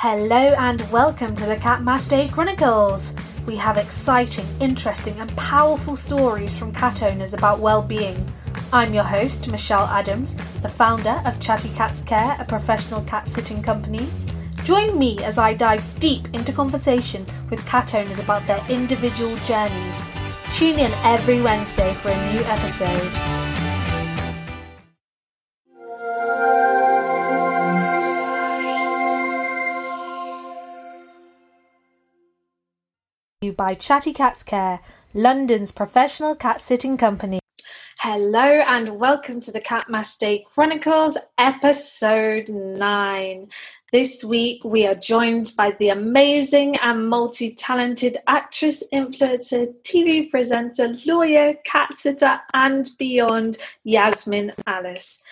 Hello and welcome to the Cat Mass Day Chronicles. We have exciting, interesting, and powerful stories from cat owners about well-being. I'm your host, Michelle Adams, the founder of Chatty Cats Care, a professional cat sitting company. Join me as I dive deep into conversation with cat owners about their individual journeys. Tune in every Wednesday for a new episode. By Chatty Cats Care, London's professional cat sitting company. Hello and welcome to the Cat Day Chronicles, episode 9. This week we are joined by the amazing and multi talented actress, influencer, TV presenter, lawyer, cat sitter, and beyond, Yasmine Alice.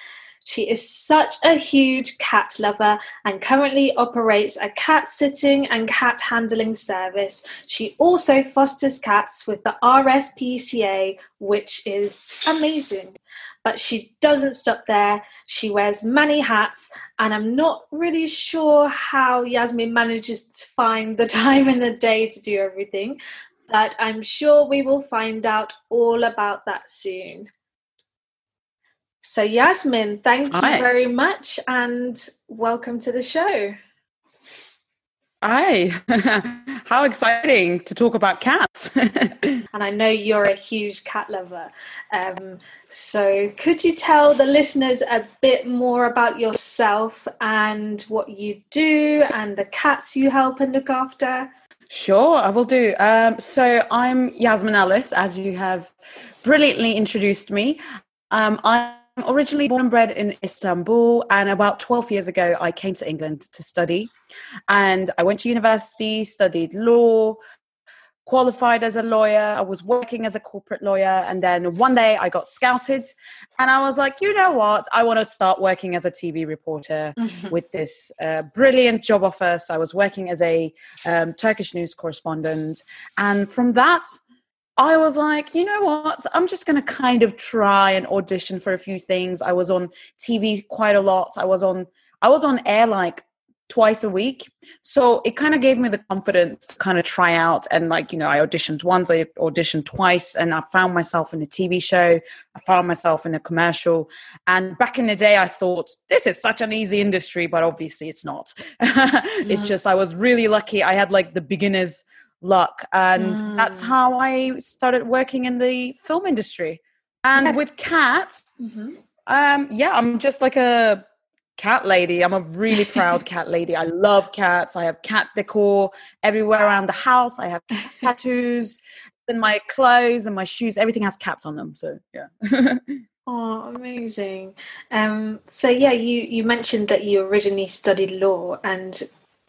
She is such a huge cat lover and currently operates a cat sitting and cat handling service. She also fosters cats with the RSPCA, which is amazing. But she doesn't stop there. She wears many hats, and I'm not really sure how Yasmine manages to find the time in the day to do everything, but I'm sure we will find out all about that soon. So, Yasmine, thank you very much and welcome to the show. Hi, how exciting to talk about cats. and I know you're a huge cat lover. Um, so, could you tell the listeners a bit more about yourself and what you do and the cats you help and look after? Sure, I will do. Um, so, I'm Yasmine Alice, as you have brilliantly introduced me. Um, I'm I'm originally born and bred in Istanbul, and about 12 years ago, I came to England to study. And I went to university, studied law, qualified as a lawyer. I was working as a corporate lawyer. And then one day I got scouted, and I was like, you know what? I want to start working as a TV reporter with this uh, brilliant job offer. So I was working as a um, Turkish news correspondent. And from that, I was like, you know what? I'm just going to kind of try and audition for a few things. I was on TV quite a lot. I was on I was on air like twice a week. So it kind of gave me the confidence to kind of try out and like, you know, I auditioned once, I auditioned twice and I found myself in a TV show. I found myself in a commercial. And back in the day I thought this is such an easy industry, but obviously it's not. it's just I was really lucky. I had like the beginners luck. And mm. that's how I started working in the film industry. And yes. with cats, mm-hmm. um, yeah, I'm just like a cat lady. I'm a really proud cat lady. I love cats. I have cat decor everywhere around the house. I have tattoos in my clothes and my shoes. Everything has cats on them. So yeah. Oh, amazing. Um, so yeah, you, you mentioned that you originally studied law and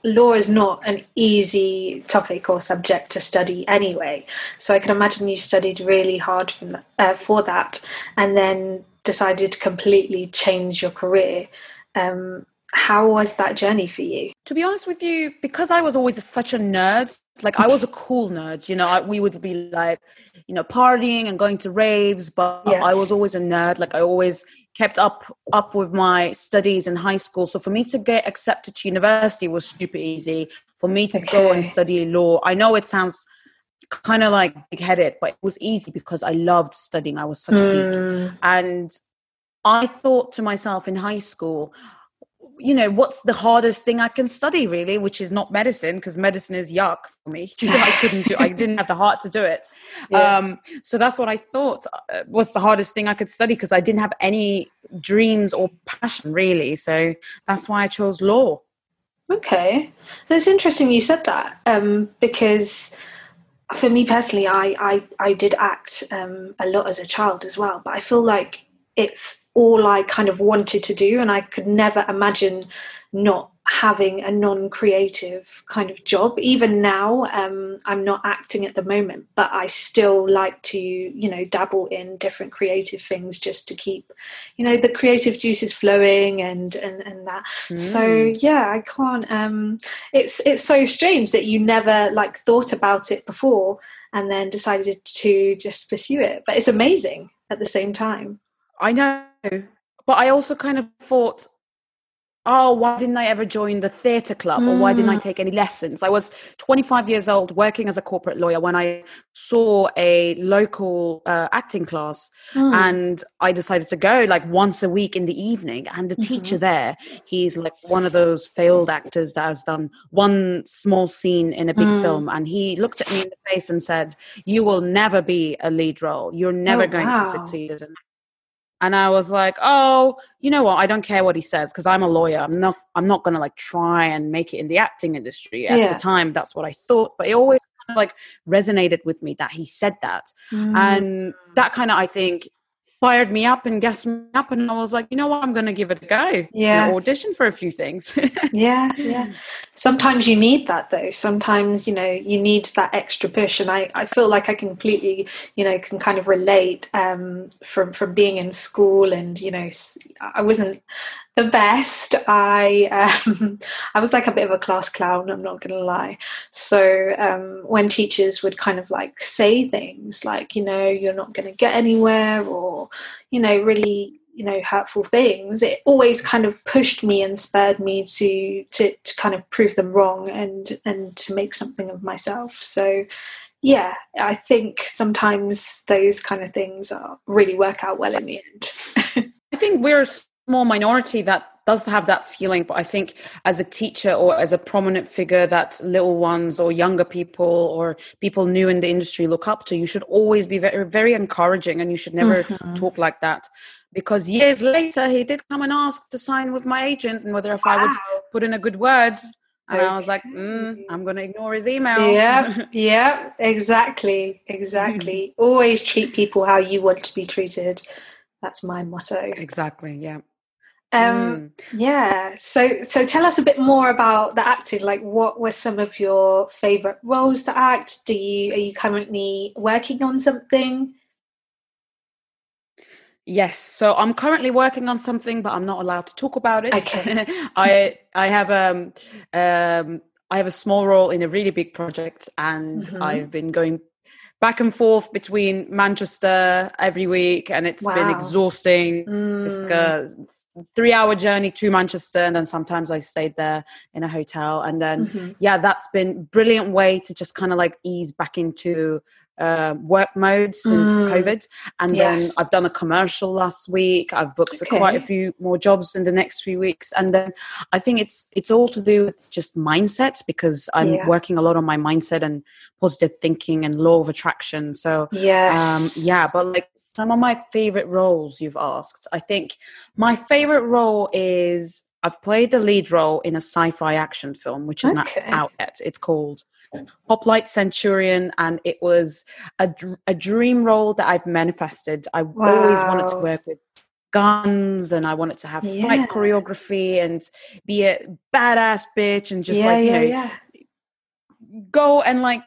law is not an easy topic or subject to study anyway. So I can imagine you studied really hard that, uh, for that and then decided to completely change your career. Um, how was that journey for you? To be honest with you, because I was always such a nerd, like I was a cool nerd, you know, I, we would be like, you know, partying and going to raves, but yeah. I was always a nerd. Like I always kept up up with my studies in high school. So for me to get accepted to university was super easy. For me to okay. go and study law, I know it sounds kind of like big headed, but it was easy because I loved studying. I was such mm. a geek. Mm. And I thought to myself in high school, you know what's the hardest thing i can study really which is not medicine because medicine is yuck for me. I couldn't do i didn't have the heart to do it. Yeah. um, so that's what i thought uh, was the hardest thing i could study because i didn't have any dreams or passion really. So that's why i chose law. Okay. That's interesting you said that um, because for me personally I, I i did act um, a lot as a child as well but i feel like it's all I kind of wanted to do, and I could never imagine not having a non-creative kind of job. Even now, um, I'm not acting at the moment, but I still like to, you know, dabble in different creative things just to keep, you know, the creative juices flowing and and and that. Mm. So yeah, I can't. Um, it's it's so strange that you never like thought about it before and then decided to just pursue it, but it's amazing at the same time. I know, but I also kind of thought oh, why didn't I ever join the theatre club or why didn't I mm. take any lessons? I was 25 years old working as a corporate lawyer when I saw a local uh, acting class mm. and I decided to go like once a week in the evening. And the mm-hmm. teacher there, he's like one of those failed actors that has done one small scene in a big mm. film. And he looked at me in the face and said, You will never be a lead role. You're never oh, going wow. to succeed as an and I was like, "Oh, you know what? I don't care what he says because I'm a lawyer. I'm not. I'm not gonna like try and make it in the acting industry." At yeah. the time, that's what I thought, but it always kind of like resonated with me that he said that, mm. and that kind of I think fired me up and gassed me up and I was like, you know what, I'm gonna give it a go. Yeah. audition for a few things. yeah, yeah. Sometimes you need that though. Sometimes, you know, you need that extra push. And I, I feel like I completely, you know, can kind of relate um from from being in school and, you know, I wasn't the best. I um, I was like a bit of a class clown. I'm not going to lie. So um, when teachers would kind of like say things like, you know, you're not going to get anywhere, or you know, really you know hurtful things it always kind of pushed me and spurred me to to to kind of prove them wrong and and to make something of myself so yeah i think sometimes those kind of things are really work out well in the end i think we're small minority that does have that feeling but i think as a teacher or as a prominent figure that little ones or younger people or people new in the industry look up to you should always be very very encouraging and you should never mm-hmm. talk like that because years later he did come and ask to sign with my agent and whether if wow. i would put in a good word and okay. I was like, mm, I'm going to ignore his email. Yeah, yeah, exactly, exactly. Always treat people how you want to be treated. That's my motto. Exactly. Yeah. Um, mm. Yeah. So, so tell us a bit more about the acting. Like, what were some of your favorite roles to act? Do you are you currently working on something? Yes. So I'm currently working on something, but I'm not allowed to talk about it. Okay. I I have um um I have a small role in a really big project, and mm-hmm. I've been going back and forth between Manchester every week, and it's wow. been exhausting. Mm. It's like a mm. three hour journey to Manchester, and then sometimes I stayed there in a hotel. And then, mm-hmm. yeah, that's been brilliant way to just kind of like ease back into uh, work mode since mm. COVID. And yes. then I've done a commercial last week. I've booked okay. quite a few more jobs in the next few weeks. And then I think it's it's all to do with just mindsets because I'm yeah. working a lot on my mindset and positive thinking and law of attraction. So yes. Um, yeah, but like some of my favorite roles you've asked. I think my favorite role is I've played the lead role in a sci-fi action film, which is okay. not out yet. It's called Hoplite Centurion, and it was a, a dream role that I've manifested. I wow. always wanted to work with guns and I wanted to have yeah. fight choreography and be a badass bitch and just yeah, like, you yeah, know, go and like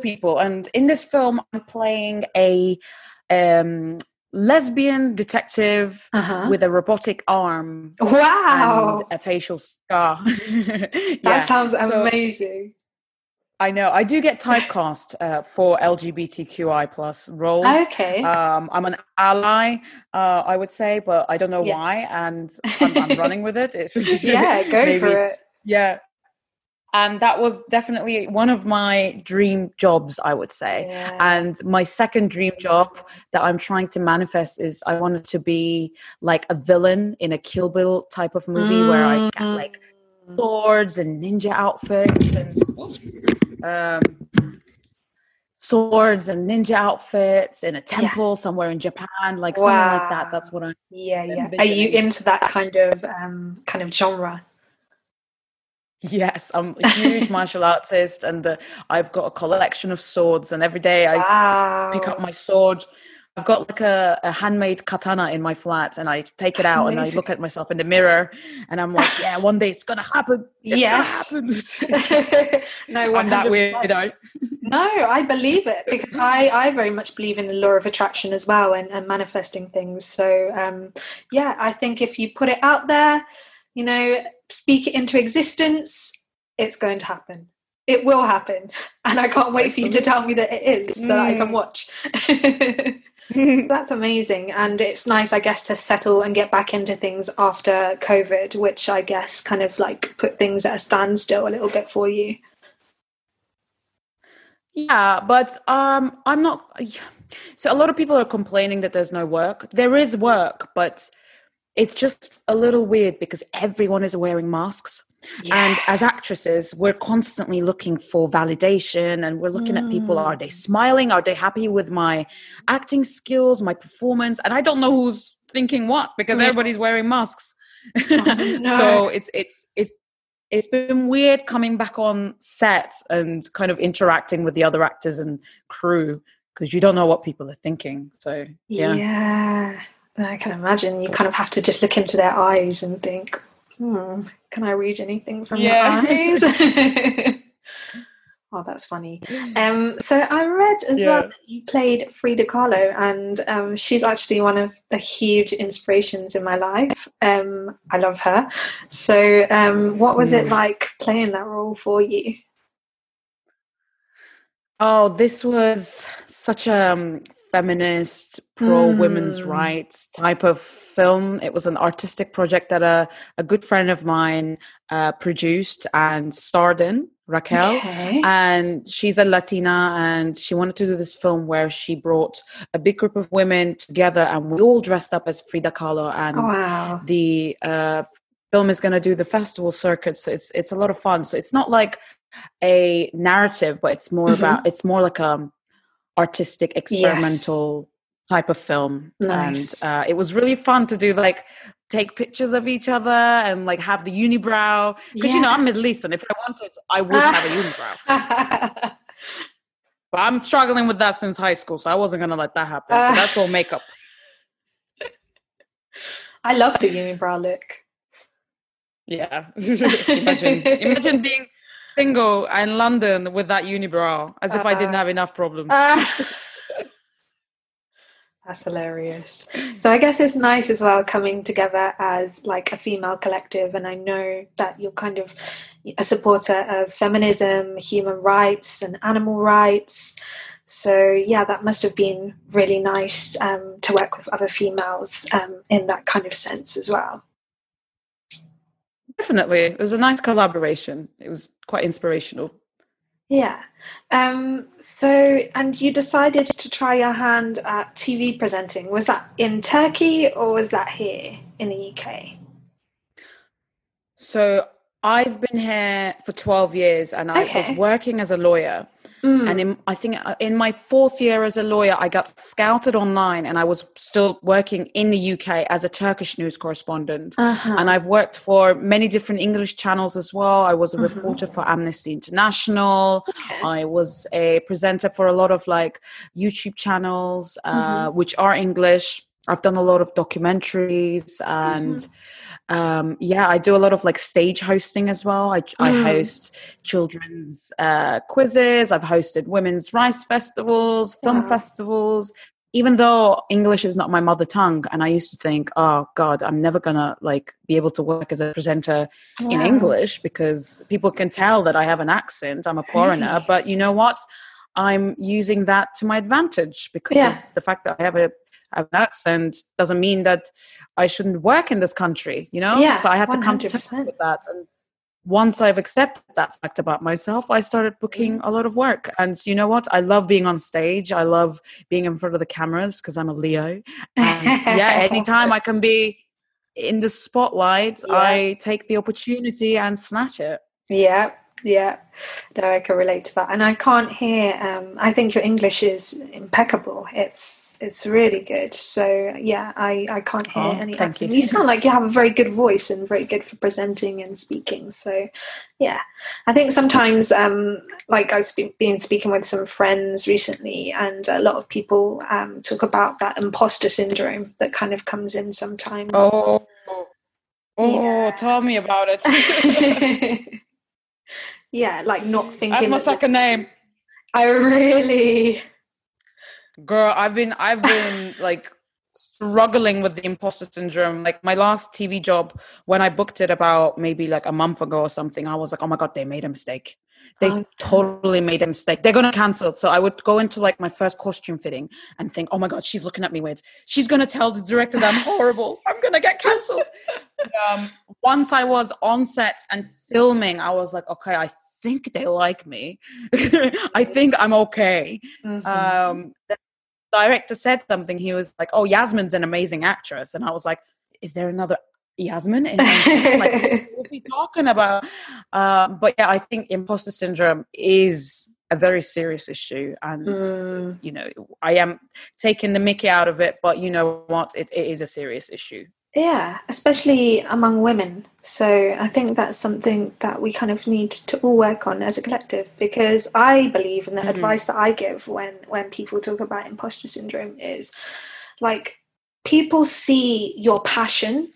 people. And in this film, I'm playing a um, lesbian detective uh-huh. with a robotic arm. Wow. And a facial scar. that sounds amazing. I know. I do get typecast uh, for LGBTQI plus roles. Okay. Um, I'm an ally, uh, I would say, but I don't know yeah. why, and I'm, I'm, running with it. yeah, go for it. Yeah. And that was definitely one of my dream jobs, I would say. Yeah. And my second dream job that I'm trying to manifest is I wanted to be like a villain in a Kill Bill type of movie mm-hmm. where I get like mm. swords and ninja outfits and whoops, um, swords and ninja outfits in a temple yeah. somewhere in Japan, like wow. something like that. That's what I'm. Yeah, yeah. Are you into that kind of um, kind of genre? Yes, I'm a huge martial artist, and uh, I've got a collection of swords. And every day I wow. pick up my sword I've got like a, a, handmade katana in my flat, and I take it That's out amazing. and I look at myself in the mirror, and I'm like, "Yeah, one day it's gonna happen. It's yes. gonna happen." no, I'm that weirdo. no, I believe it because I I very much believe in the law of attraction as well and, and manifesting things. So um, yeah, I think if you put it out there, you know, speak it into existence, it's going to happen. It will happen, and I can't wait for you to tell me that it is, so that I can Mm. watch. That's amazing, and it's nice, I guess, to settle and get back into things after COVID, which I guess kind of like put things at a standstill a little bit for you. Yeah, but um, I'm not. So a lot of people are complaining that there's no work. There is work, but it's just a little weird because everyone is wearing masks. And as actresses, we're constantly looking for validation and we're looking at people. Are they mm. smiling? Are they happy with my acting skills, my performance? And I don't know who's thinking what because Yeah. everybody's wearing masks. Oh, no. so it's it's it's it's been weird coming back on set and kind of interacting with the other actors and crew because you don't know what people are thinking. So yeah. Yeah, I can imagine. You kind of have to just look into their eyes and think, hmm, can I read anything from Yeah. their eyes? oh, that's funny. Um, so I read as Yeah. well that you played Frida Kahlo, and um, she's actually one of the huge inspirations in my life. Um, I love her. So, um, what was it Mm. like playing that role for you? Oh, this was such a um, feminist, pro women's Mm. rights type of film. It was an artistic project that a, a good friend of mine uh, produced and starred in, Raquel. Okay. and she's a Latina, and she wanted to do this film where she brought a big group of women together, and we all dressed up as Frida Kahlo, and Oh, wow. the uh, film is going to do the festival circuit. So it's it's a lot of fun. So it's not like a narrative, but it's more Mhm. about it's more like a artistic experimental type of film, Nice. and uh, it was really fun to do like take pictures of each other and like have the unibrow because you know I'm Middle Eastern. If I wanted, I would have a unibrow. But I'm struggling with that since high school, so I wasn't gonna let that happen. So that's all makeup. I love the unibrow look. Yeah. imagine imagine being single in London with that unibrow, as if I didn't Uh, have enough problems. Ah. That's hilarious. So I guess it's nice as well coming together as like a female collective, and I know that you're kind of a supporter of feminism, human rights, and animal rights. So yeah, that must have been really nice um, to work with other females um, in that kind of sense as well. Definitely. It was a nice collaboration. It was quite inspirational. Yeah. Um, so, and you decided to try your hand at TV presenting. Was that in Turkey or was that here in the UK? So I've been here for 12 years and I Okay. was working as a lawyer. Mm. And in, I think uh, in my fourth year as a lawyer, I got scouted online and I was still working in the UK as a Turkish news correspondent. Uh-huh. And I've worked for many different English channels as well. I was a Mhm. reporter for Amnesty International. Okay. I was a presenter for a lot of like YouTube channels, uh, Mm-hmm. which are English. I've done a lot of documentaries and Mm-hmm. um, yeah, I do a lot of like stage hosting as well. I, I Mm. host children's uh, quizzes. I've hosted women's rice festivals, film Wow. festivals. Even though English is not my mother tongue, and I used to think, oh God, I'm never gonna like be able to work as a presenter in English because people can tell that I have an accent. I'm a foreigner, but you know what? I'm using that to my advantage because Yeah. the fact that I have a have an accent doesn't mean that I shouldn't work in this country. You know, Yeah, so I had to come to terms with that. And once I've accepted that fact about myself, I started booking a lot of work. And you know what? I love being on stage. I love being in front of the cameras because I'm a Leo. And yeah, anytime I can be in the spotlight, Yeah. I take the opportunity and snatch it. Yeah, yeah. No, I can relate to that. And I can't hear um I think your English is impeccable. It's it's really good. So yeah, I, I can't hear Oh, any accent. you. You sound like you have a very good voice and very good for presenting and speaking. So yeah. I think sometimes um like I've spe- been speaking with some friends recently and a lot of people um talk about that imposter syndrome that kind of comes in sometimes. Oh, oh, Yeah. tell me about it. yeah, like not thinking That's my second name. I really Girl, I've been I've been like struggling with the imposter syndrome. Like my last TV job, when I booked it about maybe like a month ago or something, I was like, oh my god, they made a mistake. they okay. totally made a mistake. They're going to cancel it. So I would go into like my first costume fitting and think, oh my God, she's looking at me weird. She's going to tell the director that I'm horrible. I'm going to get cancelled. um, once I was on set and filming, I was like, okay, I think they like me. I think I'm okay. Mm-hmm. Um, the director said something. He was like, oh, Yasmine's an amazing actress. And I was like, is there another Yasmine. And like, what was he talking about? Um, but yeah, I think imposter syndrome is a very serious issue, and mm. you know, I am taking the Mickey out of it, but you know what? It, it is a serious issue. Yeah, especially among women. So I think that's something that we kind of need to all work on as a collective because I believe in the mm-hmm. advice that I give when when people talk about imposter syndrome is like people see your passion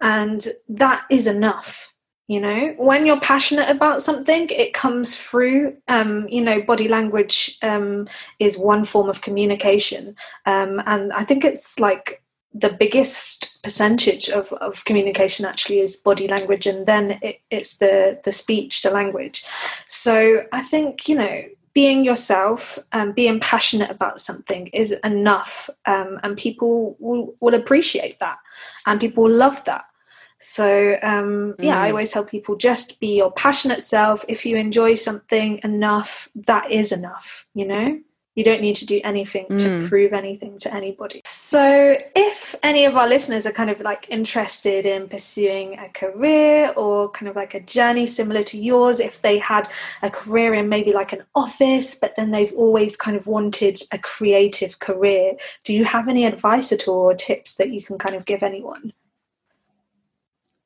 and that is enough you know when you're passionate about something it comes through um, you know body language um, is one form of communication um, and i think it's like the biggest percentage of, of communication actually is body language and then it, it's the the speech the language so i think you know being yourself and being passionate about something is enough um, and people will, will appreciate that and people will love that so um, yeah, I mm. always tell people just be your passionate self. If you enjoy something enough, that is enough. You know, you don't need to do anything mm. to prove anything to anybody. So if any of our listeners are kind of like interested in pursuing a career or kind of like a journey similar to yours, if they had a career in maybe like an office, but then they've always kind of wanted a creative career, do you have any advice at all or tips that you can kind of give anyone?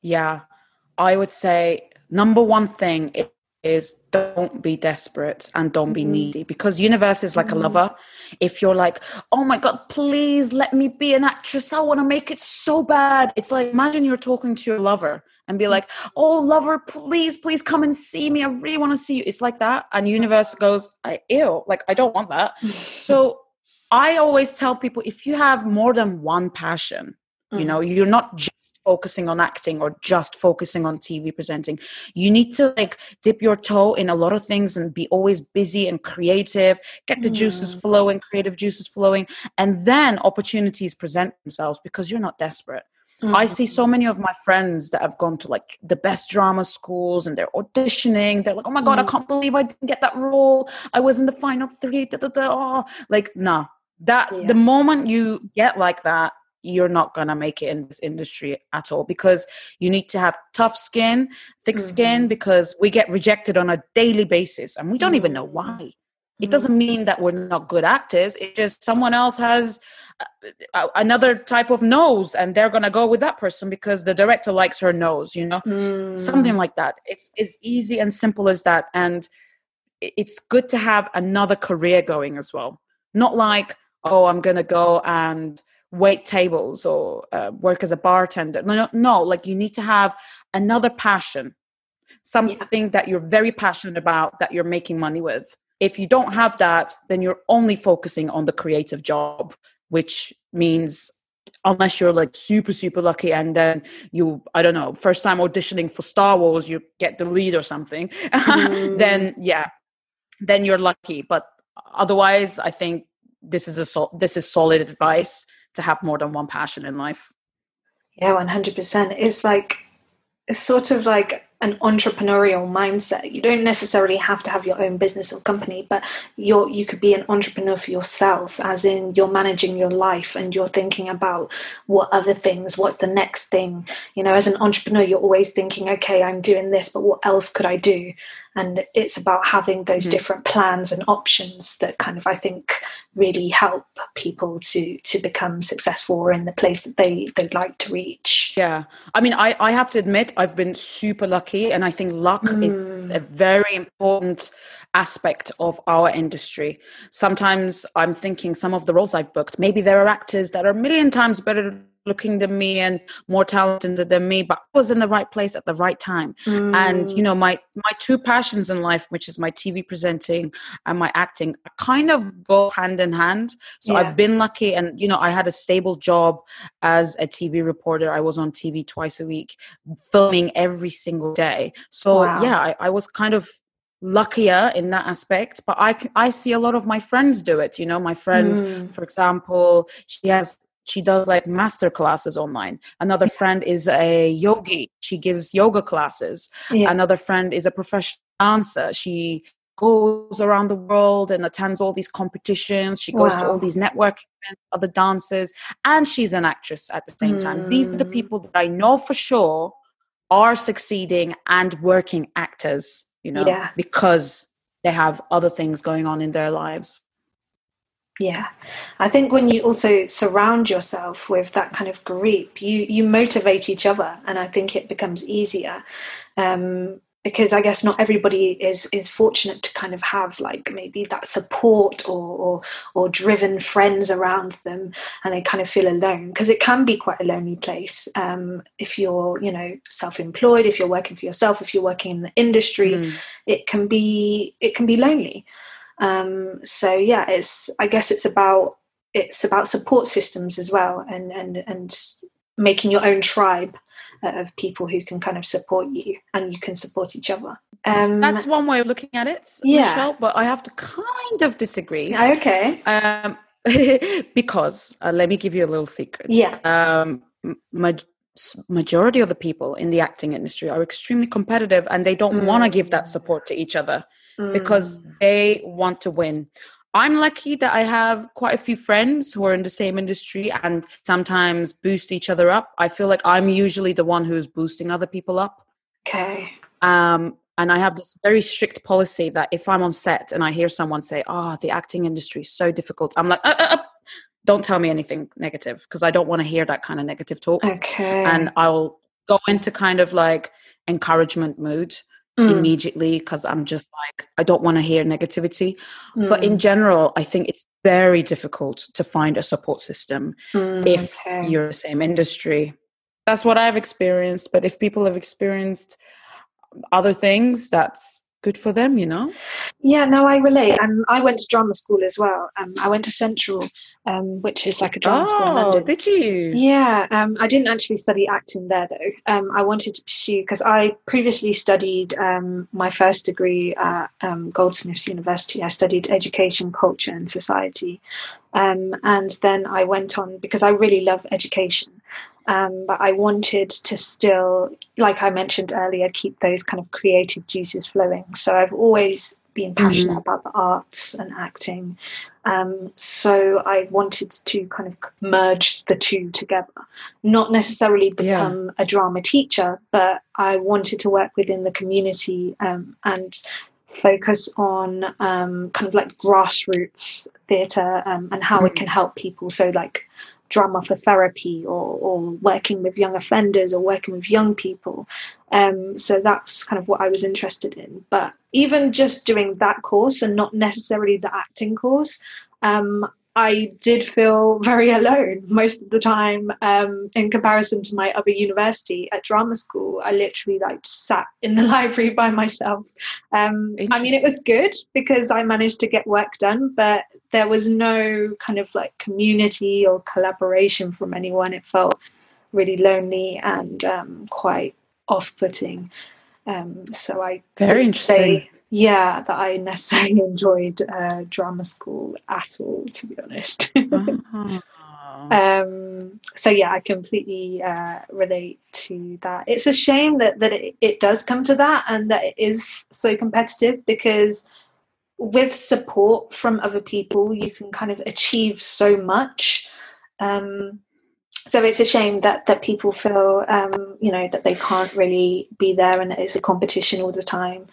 Yeah, I would say number one thing is don't be desperate and don't be mm-hmm. needy because universe is like mm-hmm. a lover if you're like oh my god please let me be an actress i want to make it so bad it's like imagine you're talking to your lover and be mm. like oh lover please please come and see me i really want to see you it's like that and universe goes i ew like i don't want that so i always tell people if you have more than one passion you mm. know you're not focusing on acting or just focusing on TV presenting. You need to like dip your toe in a lot of things and be always busy and creative, get the mm. juices flowing, creative juices flowing, and then opportunities present themselves because you're not desperate. Mm-hmm. I see so many of my friends that have gone to like the best drama schools and they're auditioning. They're like, oh my God, mm-hmm. I can't believe I didn't get that role. I was in the final three. Da, da, da. Oh. Like, nah, that yeah. the moment you get like that, you're not going to make it in this industry at all because you need to have tough skin, thick mm-hmm. skin, because we get rejected on a daily basis and we don't mm-hmm. even know why. It mm-hmm. doesn't mean that we're not good actors. It's just someone else has uh, another type of nose and they're going to go with that person because the director likes her nose, you know? Mm. Something like that. It's it's easy and simple as that and it's good to have another career going as well. Not like, oh, I'm going to go and wait tables or uh, work as a bartender. No, no, no, like you need to have another passion, something yeah. that you're very passionate about that you're making money with. If you don't have that, then you're only focusing on the creative job, which means unless you're like super super lucky and then you i don't know first time auditioning for star wars you get the lead or something mm. then yeah then you're lucky but otherwise i think this is a sol- this is solid advice to have more than one passion in life. Yeah, 100%. It's like, it's sort of like an entrepreneurial mindset. You don't necessarily have to have your own business or company, but you're you could be an entrepreneur for yourself, as in you're managing your life and you're thinking about what other things, what's the next thing. You know, as an entrepreneur, you're always thinking, okay, I'm doing this, but what else could I do? And it's about having those mm-hmm. different plans and options that kind of I think really help people to to become successful or in the place that they they'd like to reach. Yeah. I mean I, I have to admit I've been super lucky lucky. And I think luck mm. is a very important aspect of our industry. Sometimes I'm thinking some of the roles I've booked, maybe there are actors that are a million times better looking than me and more talented than me but I was in the right place at the right time mm. and you know my my two passions in life which is my tv presenting and my acting kind of go hand in hand so yeah. i've been lucky and you know i had a stable job as a tv reporter i was on tv twice a week filming every single day so wow. yeah I, I was kind of luckier in that aspect but i i see a lot of my friends do it you know my friend mm. for example she has she does like master classes online another friend is a yogi she gives yoga classes yeah. another friend is a professional dancer she goes around the world and attends all these competitions she goes wow. to all these network events other dancers and she's an actress at the same mm. time these are the hmm. people that i know for sure are succeeding and working actors you know yeah. because they have other things going on in their lives yeah i think when you also surround yourself with that kind of group you you motivate each other and i think it becomes easier um, because I guess not everybody is is fortunate to kind of have like maybe that support or or, or driven friends around them, and they kind of feel alone because it can be quite a lonely place um, if you're you know self-employed, if you're working for yourself, if you're working in the industry, mm. it can be it can be lonely. Um, so yeah, it's I guess it's about it's about support systems as well, and and and making your own tribe of people who can kind of support you and you can support each other. Um, That's one way of looking at it, yeah. Michelle, but I have to kind of disagree. Okay. Um, because uh, let me give you a little secret. Yeah. Um, ma- majority of the people in the acting industry are extremely competitive and they don't mm. want to give that support to each other mm. because they want to win I'm lucky that I have quite a few friends who are in the same industry and sometimes boost each other up. I feel like I'm usually the one who's boosting other people up. Okay. Um, and I have this very strict policy that if I'm on set and I hear someone say, "Oh, the acting industry is so difficult," I'm like, uh, uh, uh, "Don't tell me anything negative because I don't want to hear that kind of negative talk." Okay. And I'll go into kind of like encouragement mood mm. immediately because I'm just like, I don't want to hear negativity. Mm. But in mm. general, I think it's very difficult to find a support system mm, if okay. you're the same industry. That's what I've experienced. But if people have experienced other things, that's good for them, you know? Yeah, no, I relate. Um, I went to drama school as well. Um, I went to Central, um, which is like a drama oh, school in oh, London. Did you? Yeah, um, I didn't actually study acting there though. Um, I wanted to pursue because I previously studied um, my first degree at um, Goldsmiths University. I studied education, culture, and society, um, and then I went on because I really love education. Um, but I wanted to still, like I mentioned earlier, keep those kind of creative juices flowing. So I've always been passionate mm-hmm. about the arts and acting. Um, so I wanted to kind of merge the two together, not necessarily become yeah. a drama teacher, but I wanted to work within the community um, and focus on um, kind of like grassroots theatre um, and how mm-hmm. it can help people. So like drama for therapy or, or working with young offenders or working with young people. Um, so that's kind of what I was interested in. But even just doing that course and not necessarily the acting course, um, I did feel very alone most of the time um, in comparison to my other university at drama school. I literally like sat in the library by myself. Um, I mean, it was good because I managed to get work done, but there was no kind of like community or collaboration from anyone. It felt really lonely and um, quite off-putting. Um, so I very interesting. Say, yeah, that I necessarily enjoyed uh, drama school at all, to be honest. uh-huh. um, so yeah, I completely uh, relate to that. It's a shame that that it, it does come to that, and that it is so competitive because with support from other people, you can kind of achieve so much. Um, so it's a shame that that people feel um, you know that they can't really be there and that it's a competition all the time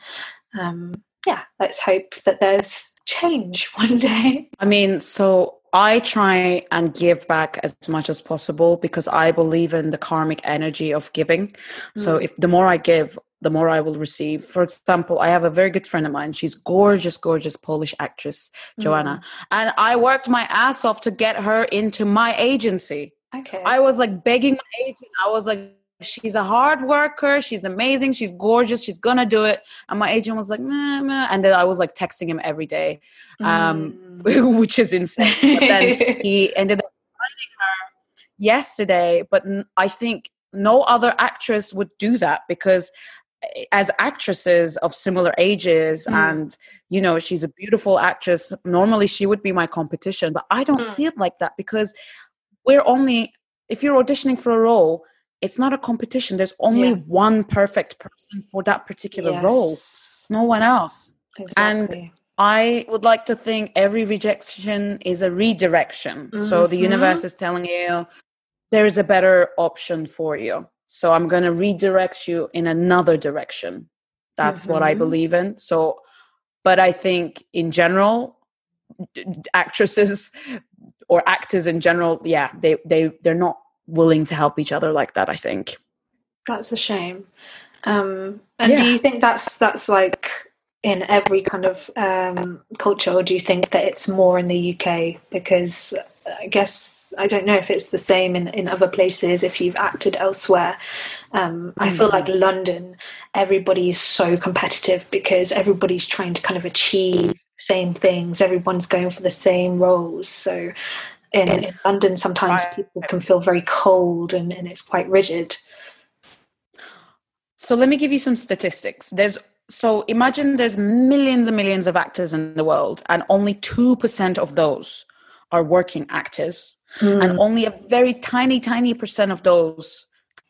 um, yeah, let's hope that there's change one day. I mean, so I try and give back as much as possible because I believe in the karmic energy of giving. Mm. So if the more I give, the more I will receive. For example, I have a very good friend of mine. She's gorgeous, gorgeous Polish actress, Joanna. Mm. And I worked my ass off to get her into my agency. Okay. I was like begging my agent. I was like, she's a hard worker she's amazing she's gorgeous she's gonna do it and my agent was like meh, meh. and then i was like texting him every day um, mm. which is insane but then he ended up finding her yesterday but i think no other actress would do that because as actresses of similar ages mm. and you know she's a beautiful actress normally she would be my competition but i don't mm. see it like that because we're only if you're auditioning for a role it's not a competition there's only yeah. one perfect person for that particular yes. role no one else exactly. and I would like to think every rejection is a redirection. Mm-hmm. So the mm-hmm. universe is telling you there is a better option for you. So I'm going to redirect you in another direction. That's mm-hmm. what I mm-hmm. believe in. So, but I think in general, actresses or actors in general, yeah, they they they're not willing to help each other like that. I think that's a shame. Um, and yeah. do you think that's that's like in every kind of um, culture, or do you think that it's more in the UK? Because I guess I don't know if it's the same in, in other places if you've acted elsewhere. Um. I feel like mm. London, everybody is so competitive because everybody's trying to kind of achieve same things. Everyone's going for the same roles. So in, in London, sometimes people can feel very cold and, and it's quite rigid. So let me give you some statistics. There's so imagine there's millions and millions of actors in the world, and only 2% of those are working actors. Mm. And only a very tiny, tiny percent of those,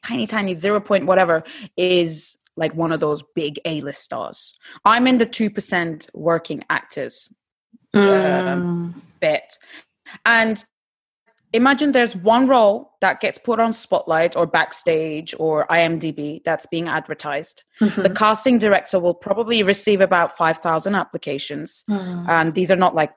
tiny, tiny, zero point whatever, is like one of those big A list stars. I'm in the 2% working actors mm. um, bit. And imagine there's one role that gets put on spotlight or backstage or imdb that's being advertised mm-hmm. the casting director will probably receive about 5000 applications mm. and these are not like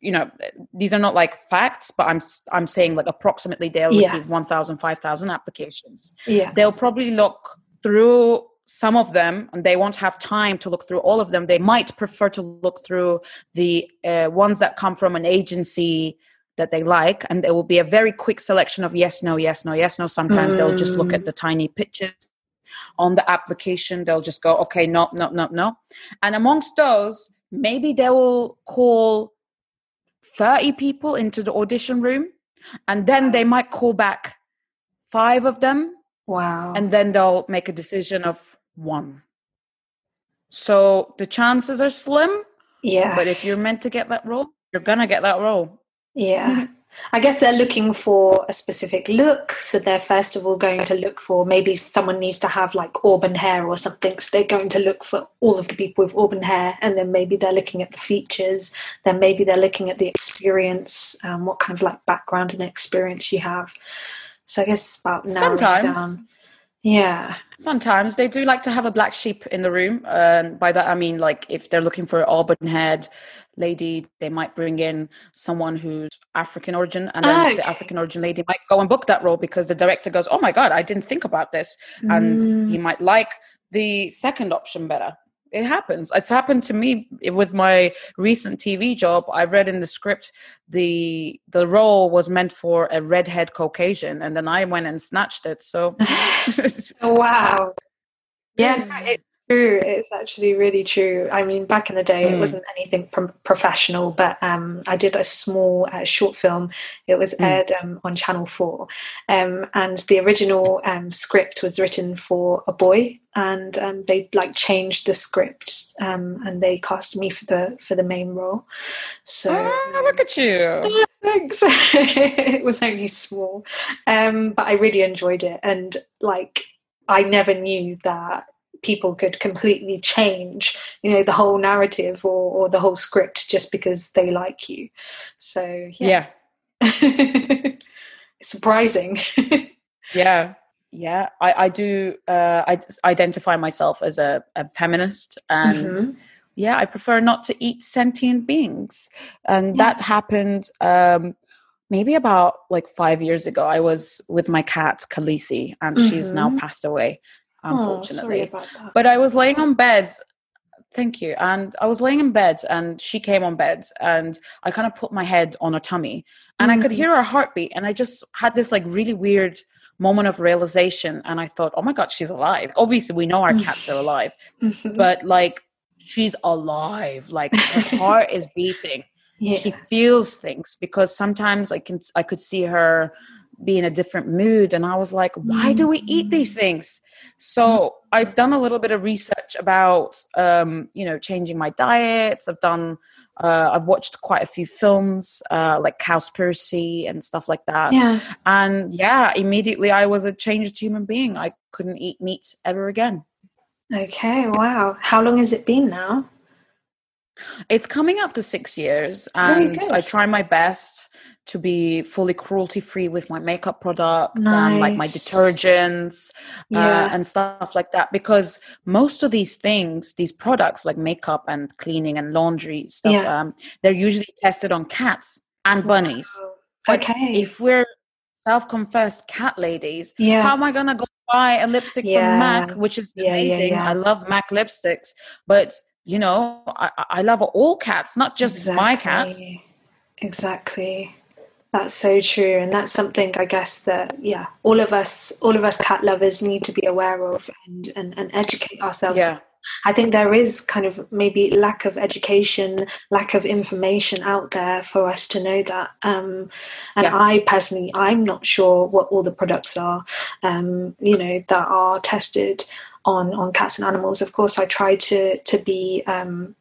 you know these are not like facts but i'm i'm saying like approximately they'll yeah. receive 1000 5000 applications yeah they'll probably look through some of them and they won't have time to look through all of them they might prefer to look through the uh, ones that come from an agency that they like and there will be a very quick selection of yes no yes no yes no. Sometimes mm. they'll just look at mm. the tiny pictures on the application. They'll just go okay no no no no. And amongst those maybe they will call 30 people into the audition room and then they might call back five of them wow. and then they'll make a decision of one. So the chances are slim yeah but if you're meant to get that role you're gonna get that role yeah. Mm-hmm. I guess they're looking for a specific look. So they're first of all going to look for maybe someone needs to have like auburn hair or something. So they're going to look for all of the people with auburn hair. And then maybe they're looking at the features. Then maybe they're looking at the experience, um, what kind of like background and experience you have. So I guess about narrowing Sometimes. down. Yeah. Sometimes they do like to have a black sheep in the room. And by that, I mean, like, if they're looking for an auburn haired lady, they might bring in someone who's African origin. And then okay. the African origin lady might go and book that role because the director goes, Oh my God, I didn't think about this. And mm. he might like the second option better it happens. It's happened to me with my recent tv job. I read in the script the the role was meant for a redhead caucasian and then i went and snatched it so oh, wow. Yeah. it, true. It's actually really true. I mean, back in the day, mm. it wasn't anything from professional, but um, I did a small uh, short film. It was mm. aired um, on Channel Four, um, and the original um, script was written for a boy, and um, they like changed the script, um, and they cast me for the for the main role. So oh, look at you. Thanks. it was only small, but I really enjoyed it, and like I never knew that people could completely change you know the whole narrative or, or the whole script just because they like you so yeah, yeah. surprising yeah yeah i, I do uh, i identify myself as a, a feminist and mm-hmm. yeah i prefer not to eat sentient beings and yeah. that happened um, maybe about like five years ago i was with my cat khaleesi and mm-hmm. she's now mm-hmm. passed away unfortunately. Oh, but I was laying on beds. Thank you. And I was laying in bed and she came on bed and I kind of put my head on her tummy and mm-hmm. I could mm-hmm. hear her heartbeat. And I just had this like really weird moment of realization. And I thought, oh my God, she's alive. Obviously, we know our cats are alive, mm-hmm. but like she's alive. Like her heart is beating. Yeah. She feels things because sometimes I can I could see her be in a different mood and i was like why do we eat these mm. things? So i've done a little bit of research about um, you know changing my diets. I've done uh, i've watched quite a few films uh, like cowspiracy and stuff like that. Yeah. and yeah immediately i was a changed human being. I couldn't eat meat ever again. Okay wow. How long has it been now? It's coming up to six years and i try my best to be fully cruelty free with my makeup products nice. and like my detergents uh, yeah. uh, and stuff like that because most of these things these products like makeup and cleaning and laundry stuff yeah. um, they're usually tested on cats and bunnies wow. okay if we're self-confessed cat ladies yeah how am i gonna go buy a lipstick yeah. from mac which is amazing i love mac lipsticks but you know i, I love all cats not just exactly. my cats exactly that's so true, and that's something I guess that yeah, all of us, all of us cat lovers need to be aware of and and, and educate ourselves. Yeah. I think there is kind of maybe lack of education, lack of information out there for us to know that. Um, and yeah. I personally, I'm not sure what all the products are, um, you know, that are tested on on cats and animals. Of course, I try to to be um,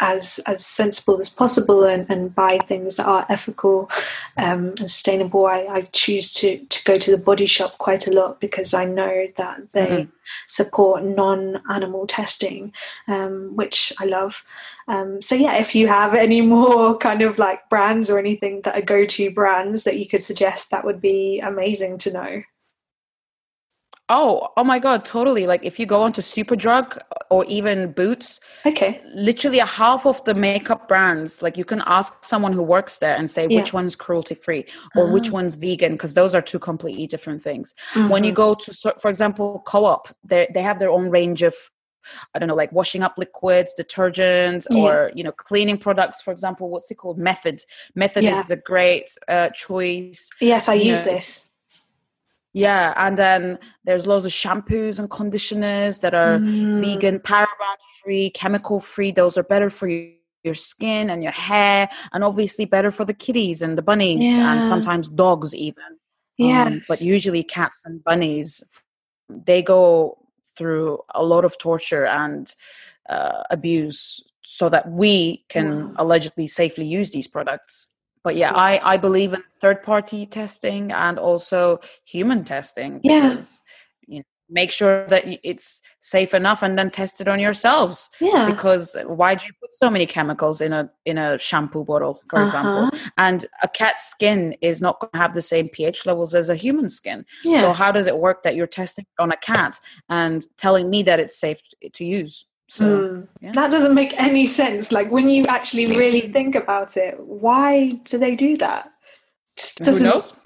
as as sensible as possible and, and buy things that are ethical um, and sustainable. I, I, choose to to go to the body shop quite a lot because I know that they mm-hmm. support non-animal testing, um, which I love. Um, so yeah, if you have any more kind of like brands or anything that are go-to brands that you could suggest, that would be amazing to know. Oh, oh my god, totally. Like if you go onto Superdrug or even Boots, okay. Literally a half of the makeup brands, like you can ask someone who works there and say yeah. which one's cruelty free or uh-huh. which one's vegan because those are two completely different things. Mm-hmm. When you mm-hmm. go to for example, Co-op, they they have their own range of I don't know, like washing up liquids, detergents, yeah. or you know, cleaning products. For example, what's it called? Method. Method yeah. is a great uh, choice. Yes, I you use know, this. Yeah, and then there's loads of shampoos and conditioners that are mm. vegan, paraben free, chemical free. Those are better for you your skin and your hair and obviously better for the kitties and the bunnies yeah. and sometimes dogs even yeah um, but usually cats and bunnies they go through a lot of torture and uh, abuse so that we can wow. allegedly safely use these products but yeah, I, I believe in third party testing and also human testing because yeah. you know, make sure that it's safe enough and then test it on yourselves yeah because why do you put so many chemicals in a in a shampoo bottle for uh-huh. example and a cat's skin is not going to have the same ph levels as a human skin yes. so how does it work that you're testing on a cat and telling me that it's safe to use so mm. yeah. that doesn't make any sense. Like when you actually really think about it, why do they do that? Just doesn't, Who knows?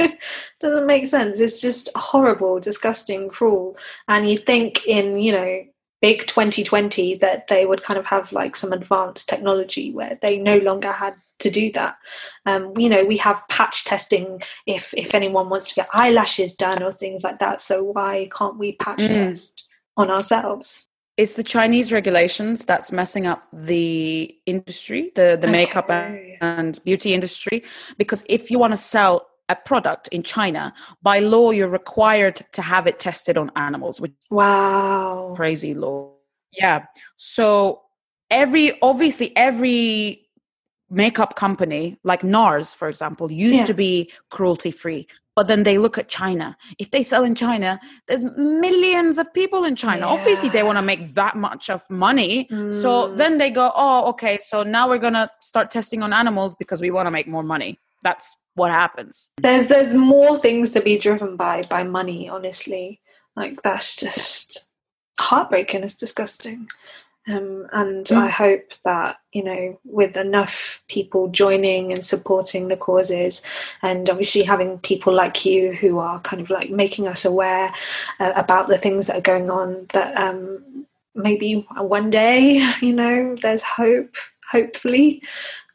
doesn't make sense. It's just horrible, disgusting, cruel. And you think in, you know, big 2020 that they would kind of have like some advanced technology where they no longer had to do that. Um, you know, we have patch testing if if anyone wants to get eyelashes done or things like that. So why can't we patch mm. test on ourselves? It's the Chinese regulations that's messing up the industry, the the okay. makeup and beauty industry. Because if you want to sell a product in China, by law you're required to have it tested on animals. Which wow, crazy law. Yeah. So every obviously every makeup company like NARS, for example, used yeah. to be cruelty free but then they look at China. If they sell in China, there's millions of people in China. Yeah. Obviously, they want to make that much of money. Mm. So then they go, oh, okay, so now we're going to start testing on animals because we want to make more money. That's what happens. There's there's more things to be driven by by money, honestly. Like that's just heartbreaking. It's disgusting. Um, and mm. I hope that, you know, with enough people joining and supporting the causes, and obviously having people like you who are kind of like making us aware uh, about the things that are going on, that um, maybe one day, you know, there's hope, hopefully.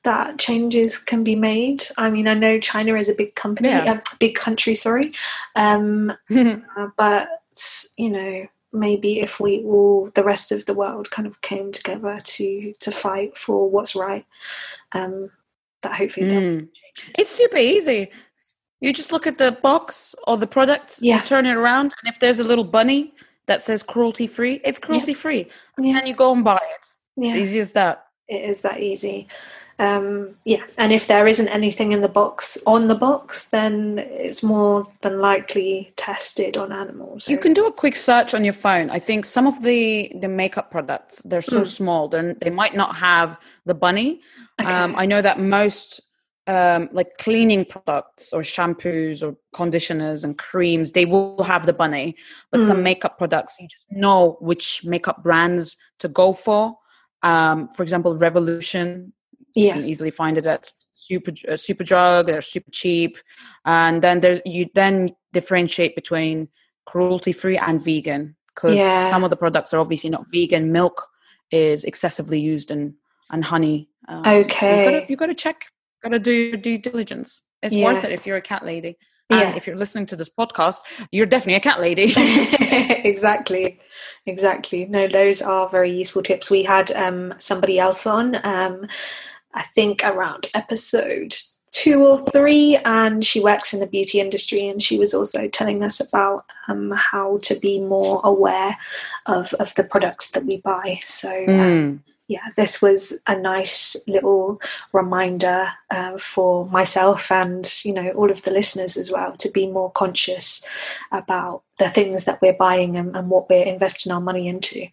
That changes can be made. I mean, I know China is a big company, yeah. a big country, sorry, um, uh, but you know, maybe if we all the rest of the world kind of came together to to fight for what's right um that hopefully mm. it's super easy You just look at the box or the product, Yeah. turn it around, and if there's a little bunny that says cruelty free, it's cruelty free. And then you go and buy it. Yeah. It's easy as that. it is that easy. Um, yeah, and if there isn't anything in the box on the box, then it's more than likely tested on animals. You can do a quick search on your phone. I think some of the the makeup products they're so Mm. small, they they might not have the bunny. Um, I know that most um, like cleaning products or shampoos or conditioners and creams they will have the bunny, but some Mm. makeup products you just know which makeup brands to go for. Um, for example, Revolution you yeah, can easily find it at super uh, superdrug they're super cheap and then there's you then differentiate between cruelty free and vegan because Yeah. some of the products are obviously not vegan milk is excessively used in and honey um, so you Okay. gotta, you gotta check gotta do your due diligence it's worth it if you're a cat lady and Yeah. if you're listening to this podcast you're definitely a cat lady exactly, exactly. No, those are very useful tips. We had um, somebody else on, um, I think around episode two or three, and she works in the beauty industry, and she was also telling us about um, how to be more aware of of the products that we buy. So. Mm. yeah, this was a nice little reminder uh, for myself and you know all of the listeners as well to be more conscious about the things that we're buying and, and what we're investing our money into.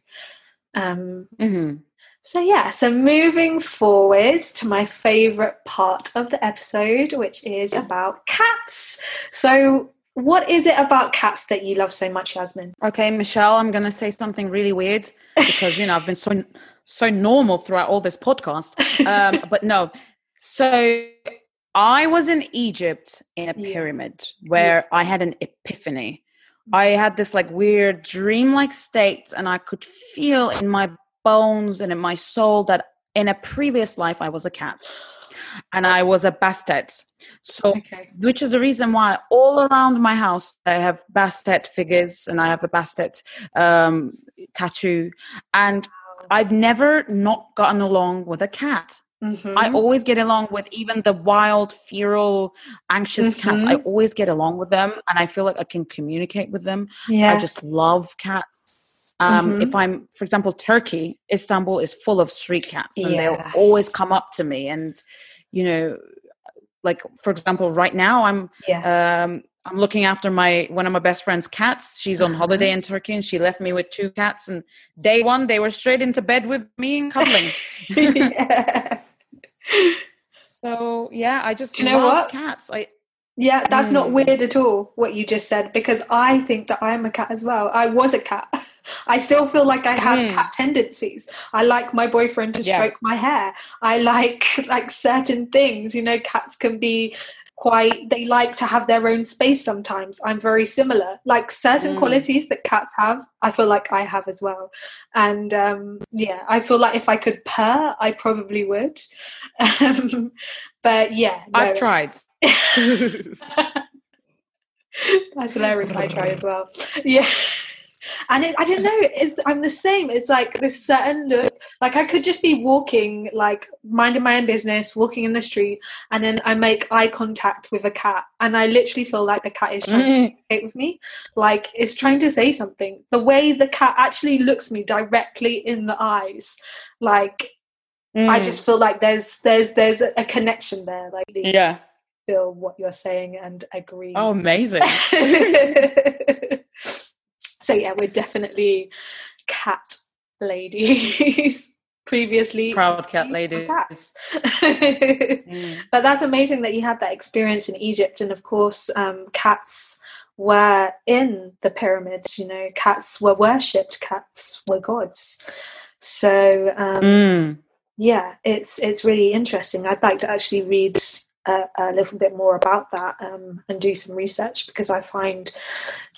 Um, Mhm. So yeah, so moving forwards to my favorite part of the episode, which is about cats. So. What is it about cats that you love so much, Yasmine? Okay, Michelle, I'm gonna say something really weird because you know I've been so so normal throughout all this podcast. Um, but no, so I was in Egypt in a Yeah. pyramid where I had an epiphany. I had this like weird dreamlike state, and I could feel in my bones and in my soul that in a previous life I was a cat, and I was a bastet. So Okay. which is the reason why all around my house I have Bastet figures and I have a Bastet um, tattoo, and I've never not gotten along with a cat. Mhm. I always get along with even the wild, feral, anxious cats. I always get along with them, and I feel like I can communicate with them. yeah. I just love cats. Um, If I'm, for example, Turkey, Istanbul is full of street cats, and they'll always come up to me. And you know, like for example, right now I'm yeah. um, I'm looking after my one of my best friend's cats. She's on Uh-huh. holiday in Turkey, and she left me with two cats. And day one, they were straight into bed with me and cuddling. yeah. so yeah, I just Do you know what? cats. I Yeah, that's not Mm. weird at all what you just said because I think that I am a cat as well. I was a cat. I still feel like I have Mm. cat tendencies. I like my boyfriend to Yeah. stroke my hair. I like like certain things. You know, cats can be quite they like to have their own space sometimes. I'm very similar. Like certain Mm. qualities that cats have, I feel like I have as well. And um yeah, I feel like if I could purr, I probably would. Um, but yeah, I've tried. That's hilarious. I try as well. Yeah. And it, I don't know, it's, I'm the same. It's like this certain look. Like I could just be walking, like minding my own business, walking in the street, and then I make eye contact with a cat, and I literally feel like the cat is trying to Mm. communicate with me, like it's trying to say something. The way the cat actually looks me directly in the eyes, like I Mm. just feel like there's there's there's a connection there. Like yeah. feel what you're saying and agree. Oh, amazing. so yeah, we're definitely cat ladies. Previously, Proud cat ladies. Mm. but that's amazing that you had that experience in Egypt, and of course, um, cats were in the pyramids. You know, cats were worshipped. Cats were gods. So um, Mm. yeah, it's it's really interesting. I'd like to actually read a, a little bit more about that um, and do some research because I find,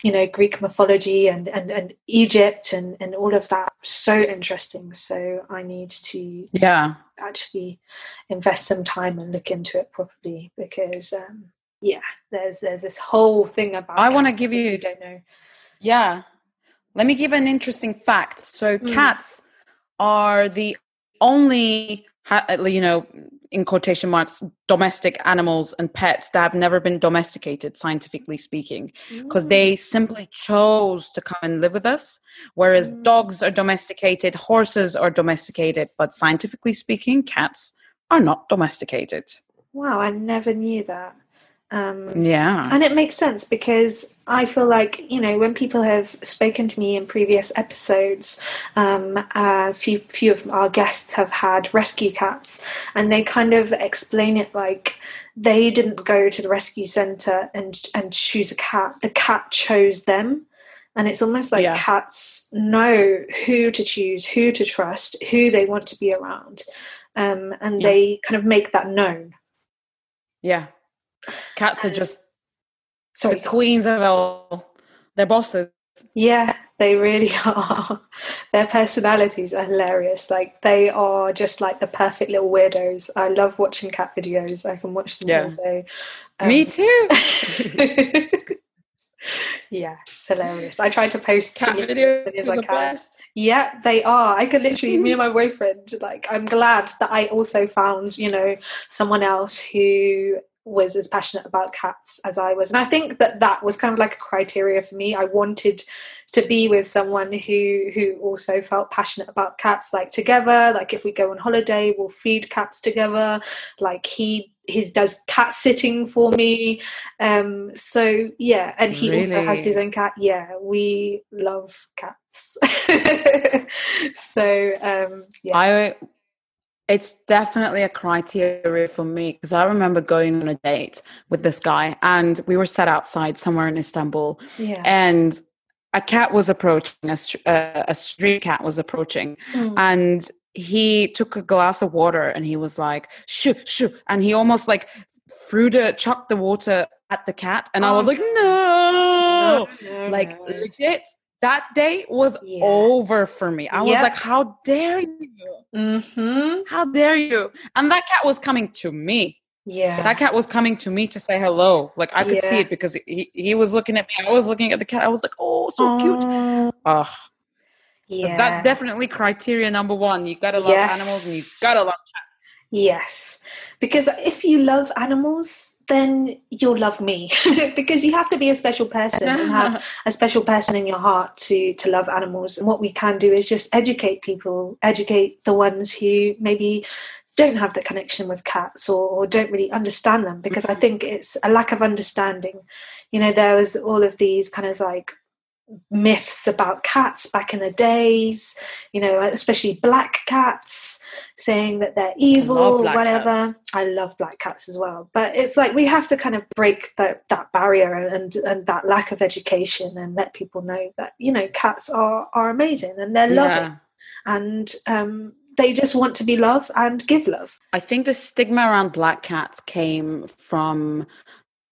you know, Greek mythology and and, and Egypt and and all of that so interesting. So I need to Yeah. actually invest some time and look into it properly because um, yeah, there's there's this whole thing about. I wanna give you- don't know. Yeah. Let me give an interesting fact. So Mm. cats are the only uh, you know in quotation marks domestic animals and pets that have never been domesticated scientifically speaking because they Mm. simply chose to come and live with us whereas Mm. dogs are domesticated horses are domesticated but scientifically speaking cats are not domesticated Wow, I never knew that. Um, yeah And it makes sense because I feel like, you know, when people have spoken to me in previous episodes, um, a few, few of our guests have had rescue cats, and they kind of explain it like they didn't go to the rescue center and, and choose a cat, the cat chose them. And it's almost like Yeah. cats know who to choose, who to trust, who they want to be around. Um, and Yeah. they kind of make that known. yeah cats are just Sorry, the queens of all they're bosses Yeah, they really are. Their personalities are hilarious. Like they are just like the perfect little weirdos. I love watching cat videos. I can watch them Yeah. all day. me Um, too yeah, it's hilarious. I try to post cat videos are I can. best Yeah, they are. I could literally, me and my boyfriend, like, I'm glad that I also found, you know, someone else who was as passionate about cats as I was. And I think that that was kind of like a criteria for me. I wanted to be with someone who who also felt passionate about cats like together. Like if we go on holiday we'll feed cats together. Like he he does cat sitting for me. Um so yeah. And he also has his own cat. Yeah we love cats. So um yeah. I it's definitely a criteria for me because I remember going on a date with this guy and we were sat outside somewhere in Istanbul yeah and a cat was approaching a, uh, a street cat was approaching Mm. and he took a glass of water and he was like shoo shoo and he almost like threw the chucked the water at the cat and I was Oh, like no no, like no. legit that day was Yeah. over for me. I was like how dare you? Mhm. how dare you? And that cat was coming to me. Yeah. That cat was coming to me to say hello. Like i could see it because he, he was looking at me. I was looking at the cat. I was like oh so cute. Oh, Ugh. yeah that's definitely criteria number one. You gotta love animals and you gotta love cats. Yes, because if you love animals, then you'll love me. because you have to be a special person and have a special person in your heart to to love animals. And what we can do is just educate people, educate the ones who maybe don't have the connection with cats or, or don't really understand them. Because I mm-hmm. think it's a lack of understanding. You know, there was all of these kind of like myths about cats back in the days. You know, especially black cats saying that they're evil or whatever. cats. I love black cats as well, but it's like we have to kind of break that that barrier and and that lack of education and let people know that you know cats are are amazing and they're loving yeah and um, they just want to be loved and give love. I think the stigma around black cats came from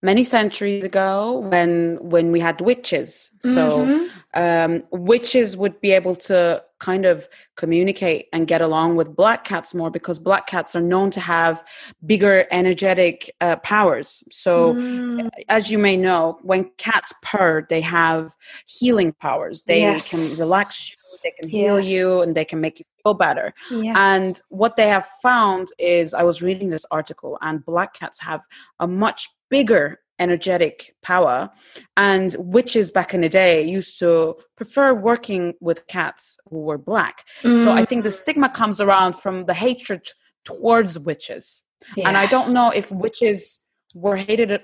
many centuries ago when when we had witches. So Mhm. um, witches would be able to kind of communicate and get along with black cats more because black cats are known to have bigger energetic uh, powers. So Mm, as you may know, when cats purr, they have healing powers. They Yes. can relax you, they can heal you, and they can make you feel better. yes. And what they have found is I was reading this article, and black cats have a much bigger energetic power. And witches back in the day used to prefer working with cats who were black. So I think the Mm, stigma comes around from the hatred towards witches. And I don't know if witches were hated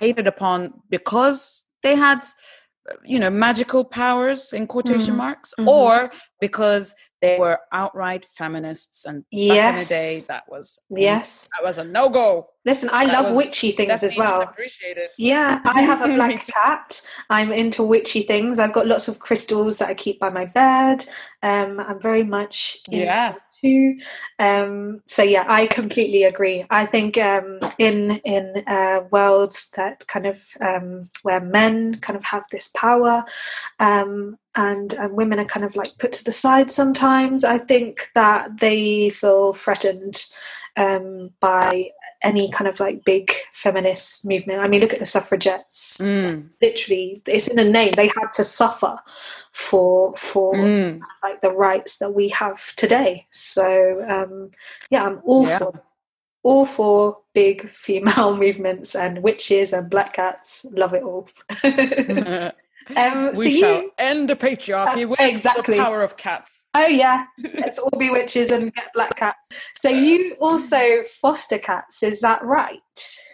hated upon because they had you know magical powers in quotation Mhm. marks Mhm. or because they were outright feminists and back in the day that was yes. that was a no-go Listen, I That love witchy things as well. Yeah, I have a black cat. I'm into witchy things. I've got lots of crystals that I keep by my bed. Um, I'm very much into Yeah. Too. Um, so yeah, I completely agree. I think um, in in uh, worlds that kind of um, where men kind of have this power, um, and and women are kind of like put to the side sometimes. I think that they feel threatened um, by any kind of like big feminist movement. I mean, look at the suffragettes. Mm, Literally, it's in the name. They had to suffer for for mm. like the rights that we have today. So um, yeah, I'm all Yeah. for all for big female movements and witches and black cats. Love it all. um, we so shall you, end the patriarchy uh, with exactly. the power of cats. Oh yeah, let's all be witches and get black cats. So you also foster cats, is that right?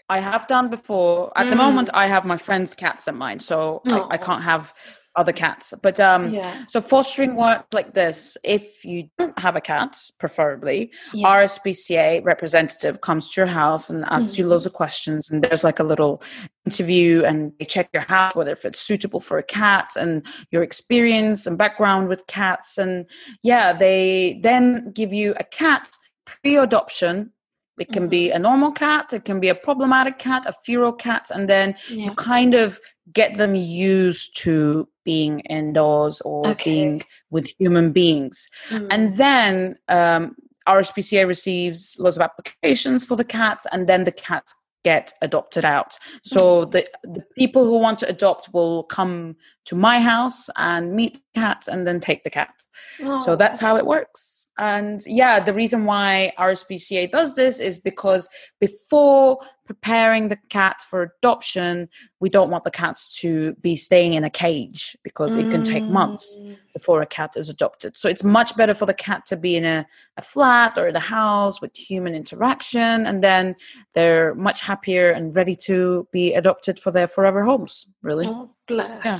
I have done before. At mm. the moment, I have my friend's cats at mine, so I, I, can't have other cats. But um, yeah. so fostering works like this. If you don't have a cat, preferably, yeah. RSPCA representative comes to your house and asks mm-hmm. you loads of questions, and there's like a little interview, and they check your house whether if it's suitable for a cat and your experience and background with cats, and yeah, they then give you a cat pre-adoption it can mm-hmm. be a normal cat, it can be a problematic cat, a feral cat, and then yeah. you kind of get them used to being indoors or okay. being with human beings. Mm. And then um, RSPCA receives lots of applications for the cats, and then the cats get adopted out. So mm. the, the people who want to adopt will come to my house and meet the cat and then take the cat. Oh. So that's how it works and yeah the reason why rspca does this is because before preparing the cat for adoption we don't want the cats to be staying in a cage because it can take months mm. before a cat is adopted so it's much better for the cat to be in a, a flat or in a house with human interaction and then they're much happier and ready to be adopted for their forever homes really oh, bless yeah.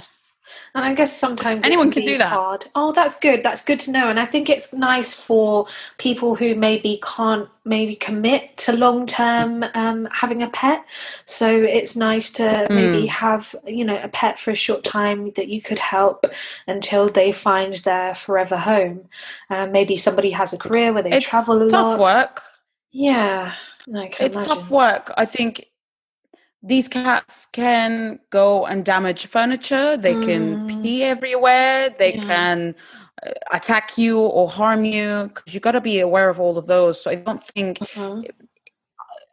And I guess sometimes anyone can, can do that. Hard. Oh, that's good. That's good to know. And I think it's nice for people who maybe can't maybe commit to long term um, having a pet. So it's nice to mm. maybe have you know a pet for a short time that you could help until they find their forever home. Uh, maybe somebody has a career where they it's travel a tough lot. work. Yeah, it's imagine. tough work. I think these cats can go and damage furniture they mm. can pee everywhere they yeah. can uh, attack you or harm you because you got to be aware of all of those so i don't think uh-huh.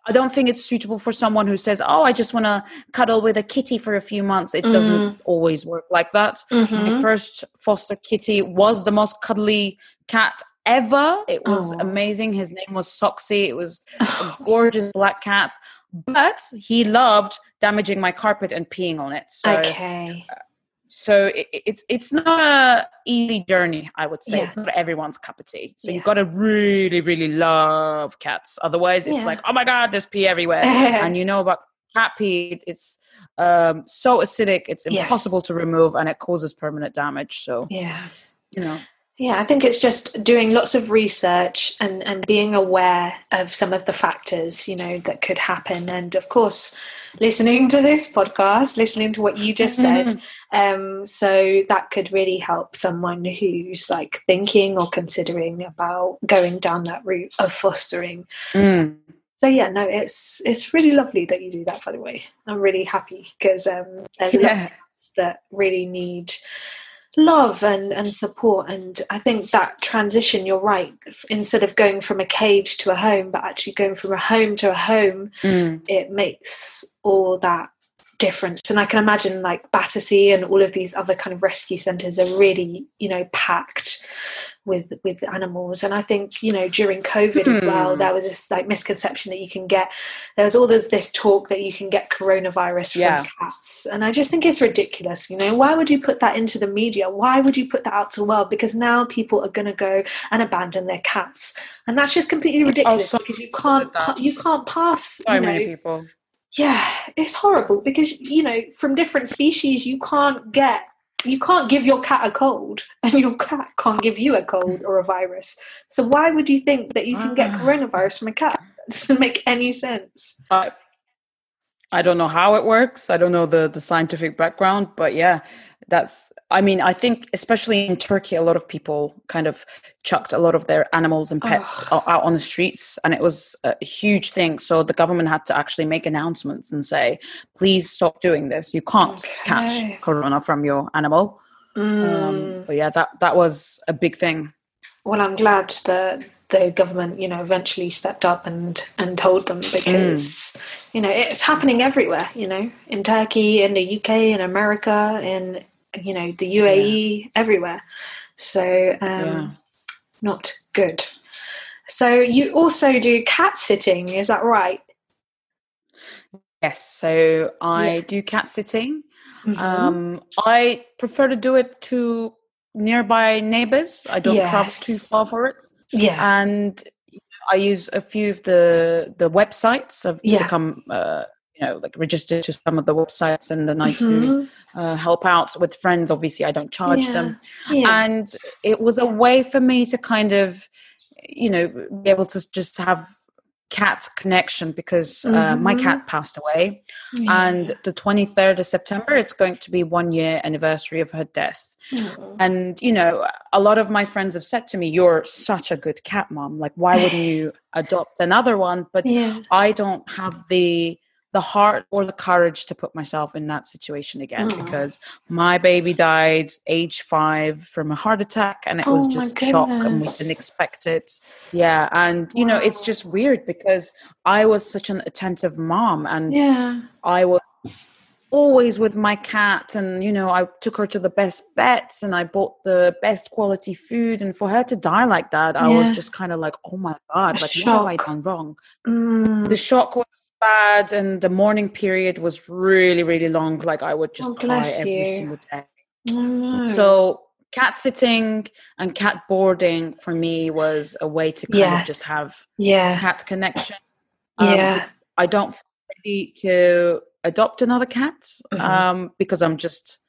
i don't think it's suitable for someone who says oh i just want to cuddle with a kitty for a few months it mm. doesn't mm-hmm. always work like that mm-hmm. my first foster kitty was the most cuddly cat ever it was oh. amazing his name was soxy it was a gorgeous black cat but he loved damaging my carpet and peeing on it. So, okay. Uh, so it, it's it's not a easy journey, I would say. Yeah. It's not everyone's cup of tea. So yeah. you've got to really, really love cats. Otherwise, it's yeah. like, oh my god, there's pee everywhere. and you know about cat pee, it's um, so acidic, it's impossible yes. to remove, and it causes permanent damage. So yeah, you know. Yeah, I think it's just doing lots of research and, and being aware of some of the factors, you know, that could happen. And of course, listening to this podcast, listening to what you just said. Mm-hmm. Um, so that could really help someone who's like thinking or considering about going down that route of fostering. Mm. So yeah, no, it's it's really lovely that you do that. By the way, I'm really happy because um, there's a yeah. that really need love and, and support. And I think that transition, you're right, instead of going from a cage to a home, but actually going from a home to a home, mm. it makes all that difference. And I can imagine like Battersea and all of these other kind of rescue centres are really, you know, packed with with animals. And I think, you know, during COVID mm. as well, hmm. there was this like misconception that you can get there was all of this talk that you can get coronavirus from yeah. cats. And I just think it's ridiculous. You know, why would you put that into the media? Why would you put that out to the world? Because now people are gonna go and abandon their cats. And that's just completely ridiculous oh, because you can't you can't pass so you know, many people yeah it's horrible because you know from different species you can't get you can't give your cat a cold and your cat can't give you a cold or a virus. So why would you think that you can get ah. coronavirus from a cat? It doesn't make any sense. Uh, i don't know how it works. I don't know the the scientific background but yeah that's i mean i think especially in turkey a lot of people kind of chucked a lot of their animals and pets oh. out on the streets and it was a huge thing so the government had to actually make announcements and say please stop doing this you can't okay. catch corona from your animal um, mm. um, but yeah that that was a big thing well i'm glad that the government you know eventually stepped up and and told them because mm. you know it's happening everywhere you know in turkey in the uk in america in you know the UAE yeah. everywhere. So um, yeah. not good. So you also do cat sitting, is that right? Yes. So I yeah. do cat sitting. Mm-hmm. Um, I prefer to do it to nearby neighbors. I don't yes. travel too far for it. Yeah. And I use a few of the the websites. I've yeah. become uh, you know like registered to some of the websites, and then I mm-hmm. do uh, help out with friends. Obviously, I don't charge yeah. them, yeah. and it was a way for me to kind of you know be able to just have cat connection because uh, mm-hmm. my cat passed away yeah. and the 23rd of september it's going to be one year anniversary of her death mm-hmm. and you know a lot of my friends have said to me you're such a good cat mom like why wouldn't you adopt another one but yeah. i don't have the the heart or the courage to put myself in that situation again mm. because my baby died age five from a heart attack and it oh was just shock and was unexpected yeah and you wow. know it's just weird because i was such an attentive mom and yeah. i was always with my cat and you know i took her to the best vets and i bought the best quality food. And for her to die like that i was just kind of like oh my god like what have i done wrong? Mm. the shock was bad and the mourning period was really really long. Like i would just oh, cry every you. single day. Oh, so cat sitting and cat boarding for me was a way to kind yeah. of just have yeah. cat connection. Um, yeah. I don't ready to adopt another cat mm-hmm. um, because I'm just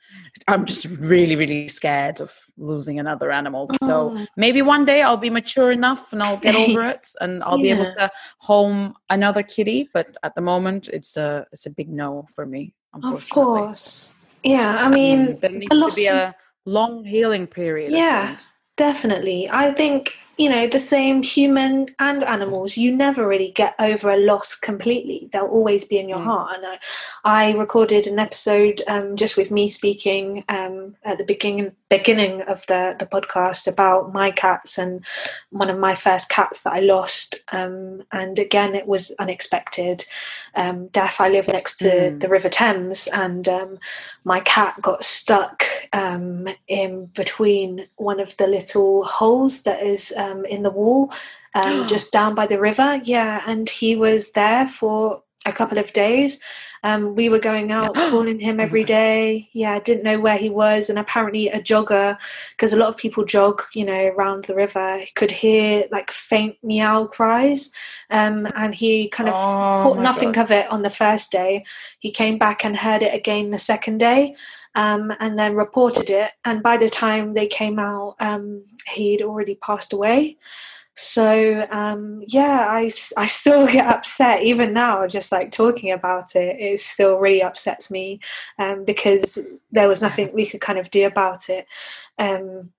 I'm just really really scared of losing another animal. Oh. So maybe one day I'll be mature enough and I'll get over it and I'll yeah. be able to home another kitty. But at the moment, it's a it's a big no for me. Unfortunately. Of course, yeah. I mean, there needs to be a long healing period. Yeah, definitely. I think you know, the same human and animals, you never really get over a loss completely. They'll always be in your mm. heart. And I, I, recorded an episode um, just with me speaking um, at the beginning beginning of the, the podcast about my cats and one of my first cats that I lost. Um, and again, it was unexpected um, death. I live next to mm. the River Thames, and um, my cat got stuck um, in between one of the little holes that is um, in the wall um, just down by the river. Yeah, and he was there for a couple of days. Um, we were going out calling him oh every day. Yeah, I didn't know where he was, and apparently a jogger, because a lot of people jog, you know, around the river, could hear like faint meow cries, um, and he kind of oh thought nothing God. of it on the first day. He came back and heard it again the second day. Um, and then reported it. And by the time they came out, um, he'd already passed away. So um, yeah, I I still get upset even now, just like talking about it. It still really upsets me um, because there was nothing we could kind of do about it. Um,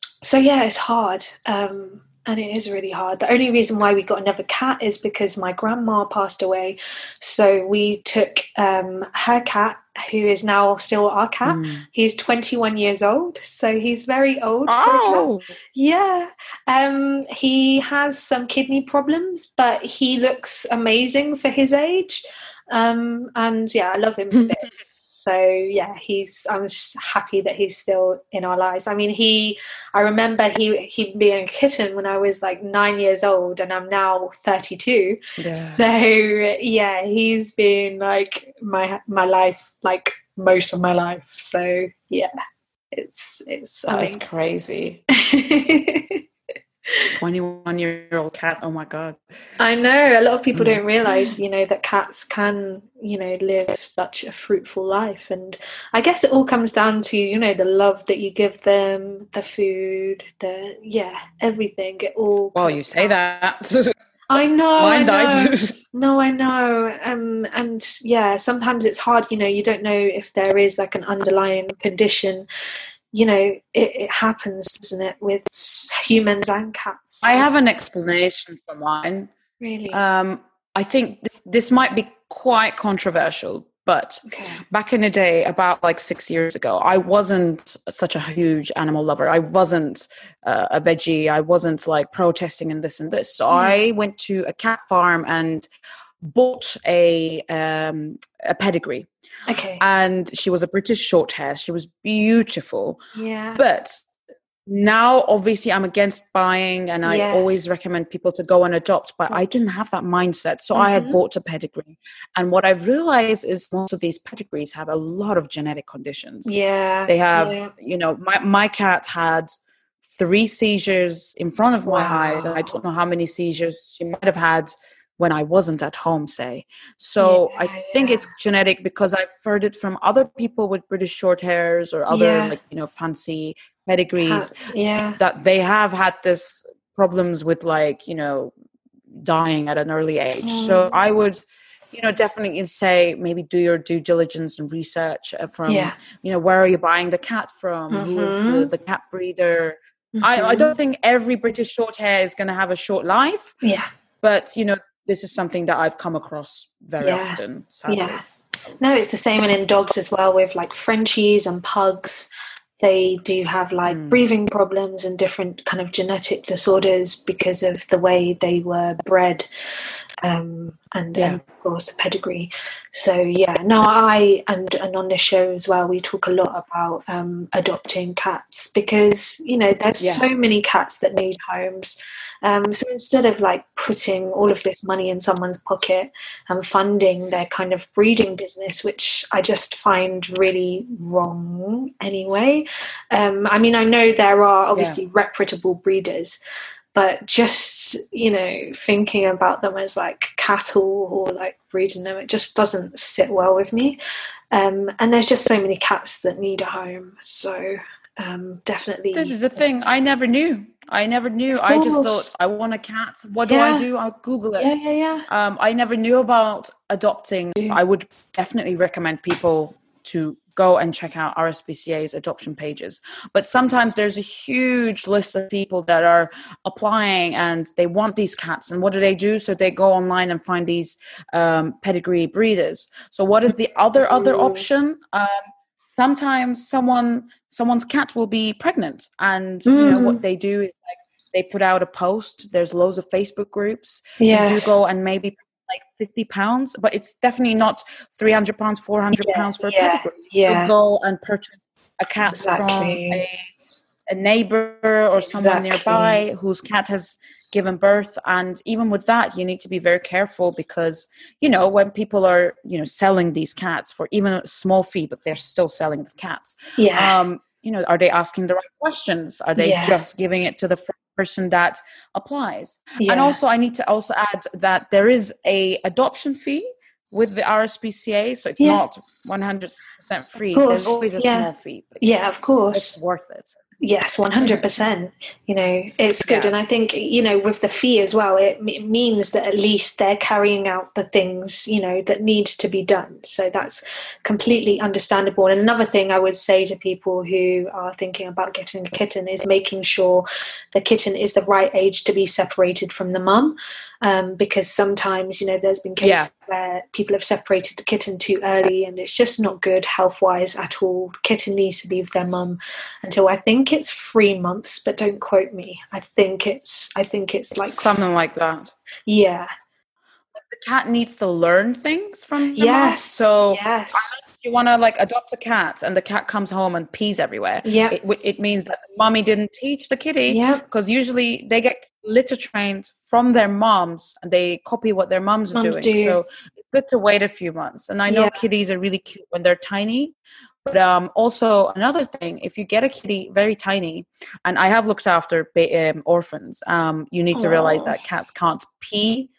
so yeah, it's hard. Um, and it is really hard. The only reason why we got another cat is because my grandma passed away. So we took um, her cat, who is now still our cat. Mm. He's 21 years old, so he's very old. Oh, yeah. Um, he has some kidney problems, but he looks amazing for his age. Um, and yeah, I love him to bits so yeah he's i'm just happy that he's still in our lives. I mean he i remember he he being a kitten when i was like nine years old and i'm now 32 yeah. so yeah he's been like my my life like most of my life. So yeah it's it's that's crazy 21 year old cat oh my god i know a lot of people don't realize you know that cats can you know live such a fruitful life and i guess it all comes down to you know the love that you give them the food the yeah everything it all well you say that I know. Mine I know. died. no, I know. Um, and yeah, sometimes it's hard. You know, you don't know if there is like an underlying condition you know, it, it happens, doesn't it, with humans and cats? I have an explanation for mine. Really? Um, I think this, this might be quite controversial, but okay. back in the day, about like six years ago, I wasn't such a huge animal lover. I wasn't uh, a veggie. I wasn't like protesting and this and this. So I went to a cat farm and bought a um, a pedigree. Okay. And she was a British short hair. She was beautiful. Yeah. But now obviously i'm against buying and i Yes. always recommend people to go and adopt but i didn't have that mindset so i had Mhm. bought a pedigree and what i've realized is most of these pedigrees have a lot of genetic conditions Yeah. they have yeah. you know my, my cat had three seizures in front of my eyes and i don't know how many seizures she might have had when i wasn't at home say so i think yeah. it's genetic because i've heard it from other people with british short hairs or other Yeah. like you know fancy pedigrees Cats, yeah. that they have had this problems with like you know dying at an early age so Mm. i would you know definitely say maybe do your due diligence and research uh, from Yeah. you know where are you buying the cat from who is the, Mhm. the cat breeder I, I Mhm. don't think every british short hair is going to have a short life Yeah. but you know this is something that i've come across very Yeah. often sadly. Yeah. No, it's the same and in dogs as well with like Frenchies and pugs. They do have like Mm. breathing problems and different kind of genetic disorders because of the way they were bred. Um, and, Yeah. and of course the pedigree. So yeah, no, I and and on this show as well, we talk a lot about um, adopting cats because you know there's Yeah. so many cats that need homes. Um, so instead of like putting all of this money in someone's pocket and funding their kind of breeding business, which I just find really wrong anyway. Um, I mean, I know there are obviously reputable breeders, but just, you know, thinking about them as like cattle or like breeding them, it just doesn't sit well with me. Um, and there's just so many cats that need a home. So um, definitely. this is the thing i never knew i never knew i just thought i want a cat what do i do i'll google it yeah, yeah, yeah. Um, I never knew about adopting. So I would definitely recommend people to go and check out RSPCA's adoption pages. But sometimes there's a huge list of people that are applying and they want these cats. And what do they do? So they go online and find these um, pedigree breeders. So what is the other other Mm. option? Um, sometimes someone someone's cat will be pregnant, and you know Mm. what they do is like they put out a post. There's loads of Facebook groups Yeah, you do go and maybe like 50 pounds but it's definitely not 300 pounds 400 Yeah, pounds for a yeah, pedigree you yeah. go and purchase a cat Exactly. from a, a neighbor or someone Exactly. nearby whose cat has given birth and even with that you need to be very careful because you know when people are you know selling these cats for even a small fee but they're still selling the cats Yeah. um you know are they asking the right questions are they Yeah. just giving it to the first person that applies yeah. and also, I need to also add that there is a adoption fee with the RSPCA, so it's Yeah. not 100% free. There's always a small fee, but yeah, of course. it's worth it. Yes, 100%. You know, it's good. Yeah. And I think, you know, with the fee as well, it, it means that at least they're carrying out the things, you know, that needs to be done. So that's completely understandable. And another thing I would say to people who are thinking about getting a kitten is making sure the kitten is the right age to be separated from the mum. Um, because sometimes, you know, there's been cases where people have separated the kitten too early and it's just not good health wise at all. kitten needs to be with their mum until I think it's three months, but don't quote me. I think it's I think it's like Something like that. yeah. The cat needs to learn things from the mom. Yes. So yes. You want to like adopt a cat and the cat comes home and pees everywhere, Yeah. it, it means that the mommy didn't teach the kitty Yeah. because usually they get litter trained from their moms and they copy what their moms are doing. do. So it's good to wait a few months. And I know Yeah. kitties are really cute when they're tiny. But um, also another thing, if you get a kitty very tiny, and I have looked after ba- um, orphans, um, you need to realize that cats can't pee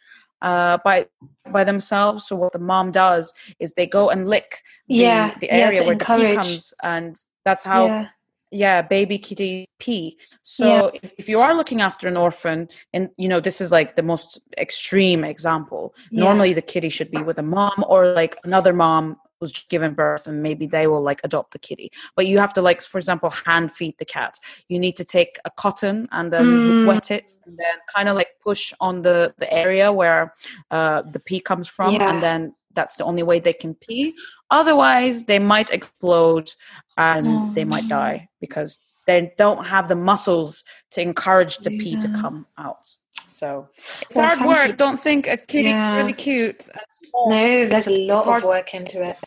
uh, by by themselves. So what the mom does is they go and lick the, Yeah, the area to where the pee comes, and that's how yeah. yeah baby kitties pee so Yeah. if, if you are looking after an orphan and you know this is like the most extreme example Yeah. normally the kitty should be with a mom or like another mom just given birth and maybe they will like adopt the kitty but you have to like for example hand feed the cat you need to take a cotton and then Mm. wet it and then kind of like push on the the area where uh the pee comes from Yeah. and then that's the only way they can pee otherwise they might explode and they might Oh. die because they don't have the muscles to encourage the pee to come out. So it's Well, hard work. you. Don't think a kitty Yeah. really cute. and small. No, there's a lot of work into it.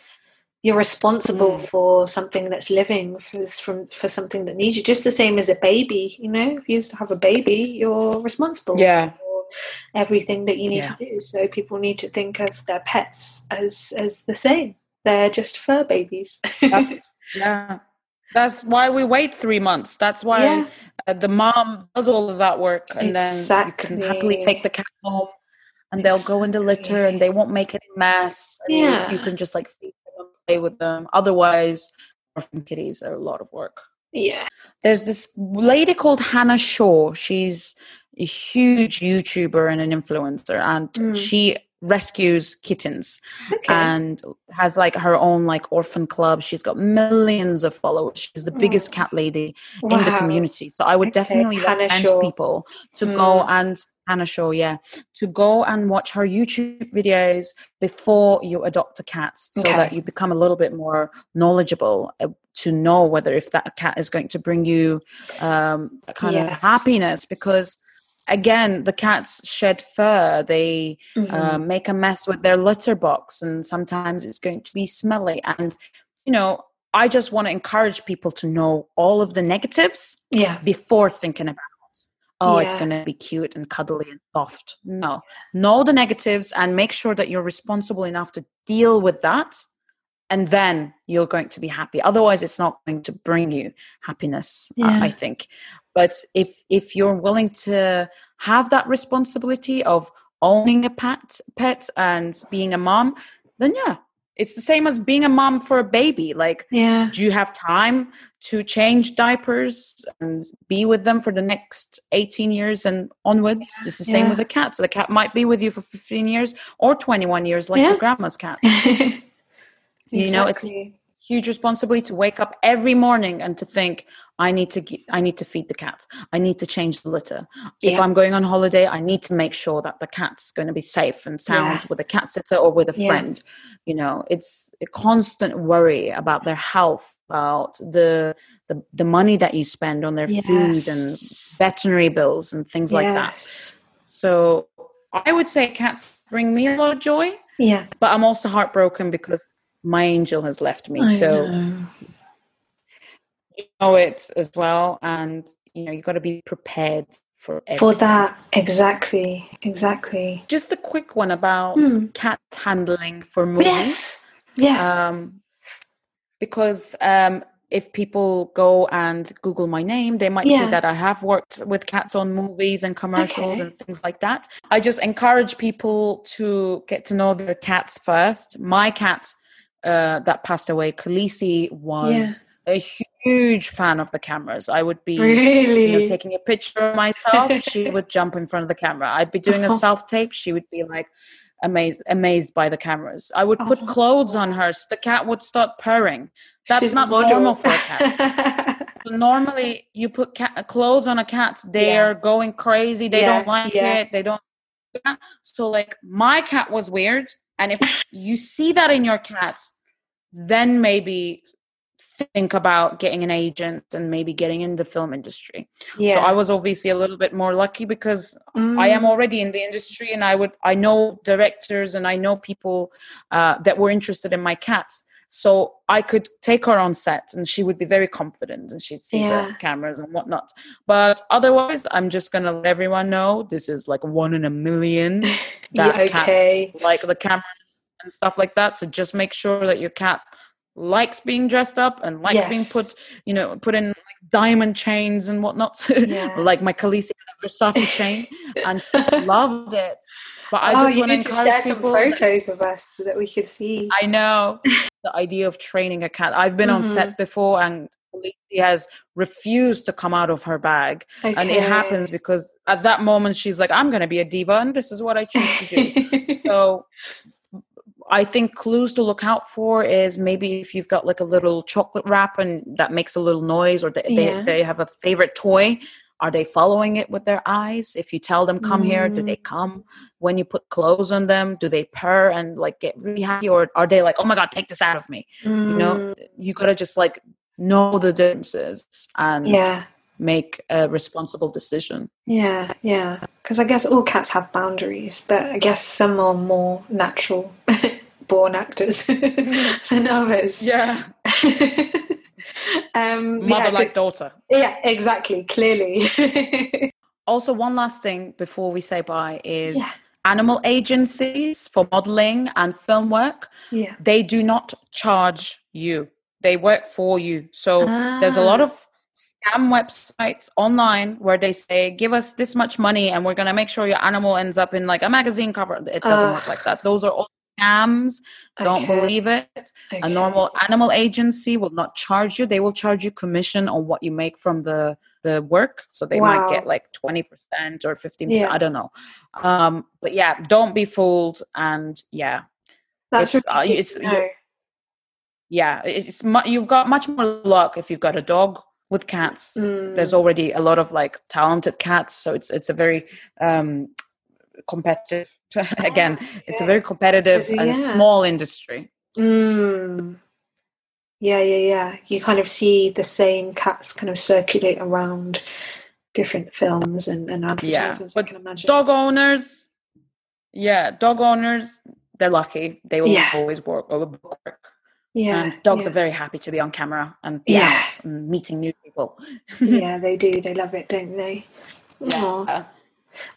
You're responsible Mm. for something that's living for, from for something that needs you just the same as a baby you know if you used to have a baby you're responsible Yeah. for everything that you need Yeah. to do so people need to think of their pets as as the same they're just fur babies That's yeah. That's why we wait three months. That's why Yeah. uh, the mom does all of that work, and then you can happily take the cat home, and they'll go in the litter, and they won't make any mess. And you- Yeah. you, can just like feed play with them. Otherwise, orphan kitties are a lot of work. yeah There's this lady called Hannah Shaw. She's a huge YouTuber and an influencer, and Mm. she rescues kittens okay and has like her own like orphan club. She's got millions of followers. She's the biggest cat lady in the community. So I would Okay, definitely Hannah recommend Shaw. people to go Mm. and Hannah Shaw, yeah, to go and watch her YouTube videos before you adopt a cat, so that you become a little bit more knowledgeable uh, to know whether if that cat is going to bring you um, kind of happiness. Because again, the cats shed fur. They Mhm. uh, make a mess with their litter box and sometimes it's going to be smelly. And you know i just want to encourage people to know all of the negatives yeah. before thinking about oh it's going to be cute and cuddly and soft. No. Know the negatives and make sure that you're responsible enough to deal with that and then you're going to be happy. Otherwise it's not going to bring you happiness Yeah. I think but if if you're willing to have that responsibility of owning a pet pet and being a mom then yeah it's the same as being a mom for a baby like yeah do you have time to change diapers and be with them for the next 18 years and onwards it's the same yeah. with the cat so the cat might be with you for 15 years or 21 years like Yeah. your grandma's cat You know, it's- Exactly. huge responsibility to wake up every morning and to think i need to ge- i need to feed the cat i need to change the litter. If i'm going on holiday i need to make sure that the cat's going to be safe and sound Yeah. with a cat sitter or with a Yeah. friend. You know it's a constant worry about their health about the the, the money that you spend on their food and veterinary bills and things like that. So i would say cats bring me a lot of joy yeah. but i'm also heartbroken because my angel has left me. I so know. You know it as well and you know you've got to be prepared for everything. for that exactly exactly. Just a quick one about Hmm. cat handling for movies yes yes. Um because um if people go and google my name they might see that i have worked with cats on movies and commercials Okay. and things like that. I just encourage people to get to know their cats first. My cat uh, that passed away khaleesi was a huge fan of the cameras i would be really you know, taking a picture of myself, she would jump in front of the camera. I'd be doing a Oh. self tape, she would be like amazed amazed by the cameras. I would put Oh. clothes on her, so the cat would start purring. That's She's not normal for a cat. Normally, you put cat, clothes on a cat, they're going crazy. They Yeah, don't like yeah. it. They don't. So, like, my cat was weird, and if you see that in your cat, then maybe think about getting an agent and maybe getting in the film industry. yeah So I was obviously a little bit more lucky because I am Mm. already in the industry and I would I know directors and I know people uh, that were interested in my cats. So I could take her on set and she would be very confident and she'd see Yeah. the cameras and whatnot. But otherwise, I'm just gonna let everyone know this is like one in a million that Yeah, okay. cats like the cameras and stuff like that. So just make sure that your cat likes being dressed up and likes being put, you know, put in like diamond chains and whatnot. Yeah. like my Khaleesi Versace chain, and loved it. But I oh, just want to share some that- photos of us so that we could see. I know the idea of training a cat. I've been on Mhm. set before, and Khaleesi has refused to come out of her bag, and it happens because at that moment she's like, "I'm going to be a diva, and this is what I choose to do." so I think clues to look out for is maybe if you've got like a little chocolate wrap and that makes a little noise, or they, Yeah. they, they have a favorite toy. Are they following it with their eyes? If you tell them come here, do Mm. they come? When you put clothes on them, do they purr and like get really happy, or are they like, oh my god, take this out of me? You know, Mm, you gotta just like know the differences and yeah, make a responsible decision. yeah, yeah. Because I guess all cats have boundaries, but I guess some are more natural born actors than others. Yeah. um, Mother yeah, like 'cause- daughter. yeah, exactly. Clearly. Also, one last thing before we say bye is Yeah. animal agencies for modeling and film work, yeah. they do not charge you. They work for you. So there's a lot Ah. of scam websites online where they say, give us this much money and we're going to make sure your animal ends up in like a magazine cover. It doesn't work like that. Those are all scams. Don't believe it. okay. A normal animal agency will not charge you. They will charge you commission on what you make from the the work. So they might get like 20% or 15%. Yeah. I don't know. Um, but yeah, don't be fooled. And yeah, That's really uh, it's- yeah, it's mu- you've got much more luck if you've got a dog with cats. There's Mm. already a lot of like talented cats, so it's it's a very um competitive again, it's a very competitive it- and small industry. Mm. Yeah, yeah, yeah. You kind of see the same cats kind of circulate around different films and, and advertisements, I but can imagine. Dog owners, yeah, dog owners, they're lucky. They will Yeah. always work work. yeah, and dogs yeah. are very happy to be on camera and Yeah. and meeting new people. yeah, they do. They love it, don't they? Yeah.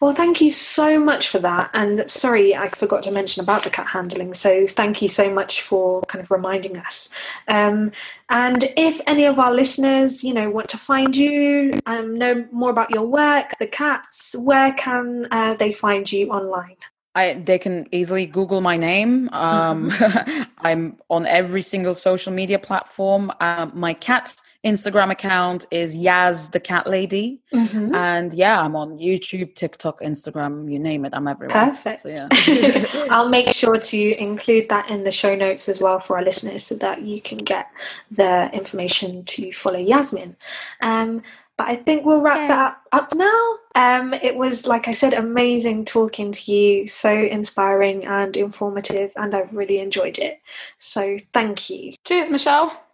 Well, thank you so much for that. And sorry, I forgot to mention about the cat handling. So thank you so much for kind of reminding us. Um, and if any of our listeners, you know, want to find you, um, know more about your work, the cats, where can uh, they find you online? I they can easily Google my name. Um, I'm on every single social media platform. Um, my cat's Instagram account is Yas the Cat Lady, Mhm. and yeah, I'm on YouTube, TikTok, Instagram, you name it. I'm everywhere. Perfect. So, yeah. I'll make sure to include that in the show notes as well for our listeners so that you can get the information to follow Yasmine. Um, but I think we'll wrap that up, up now. Um, it was, like I said, amazing talking to you, so inspiring and informative, and I've really enjoyed it. So thank you. Cheers, Michelle.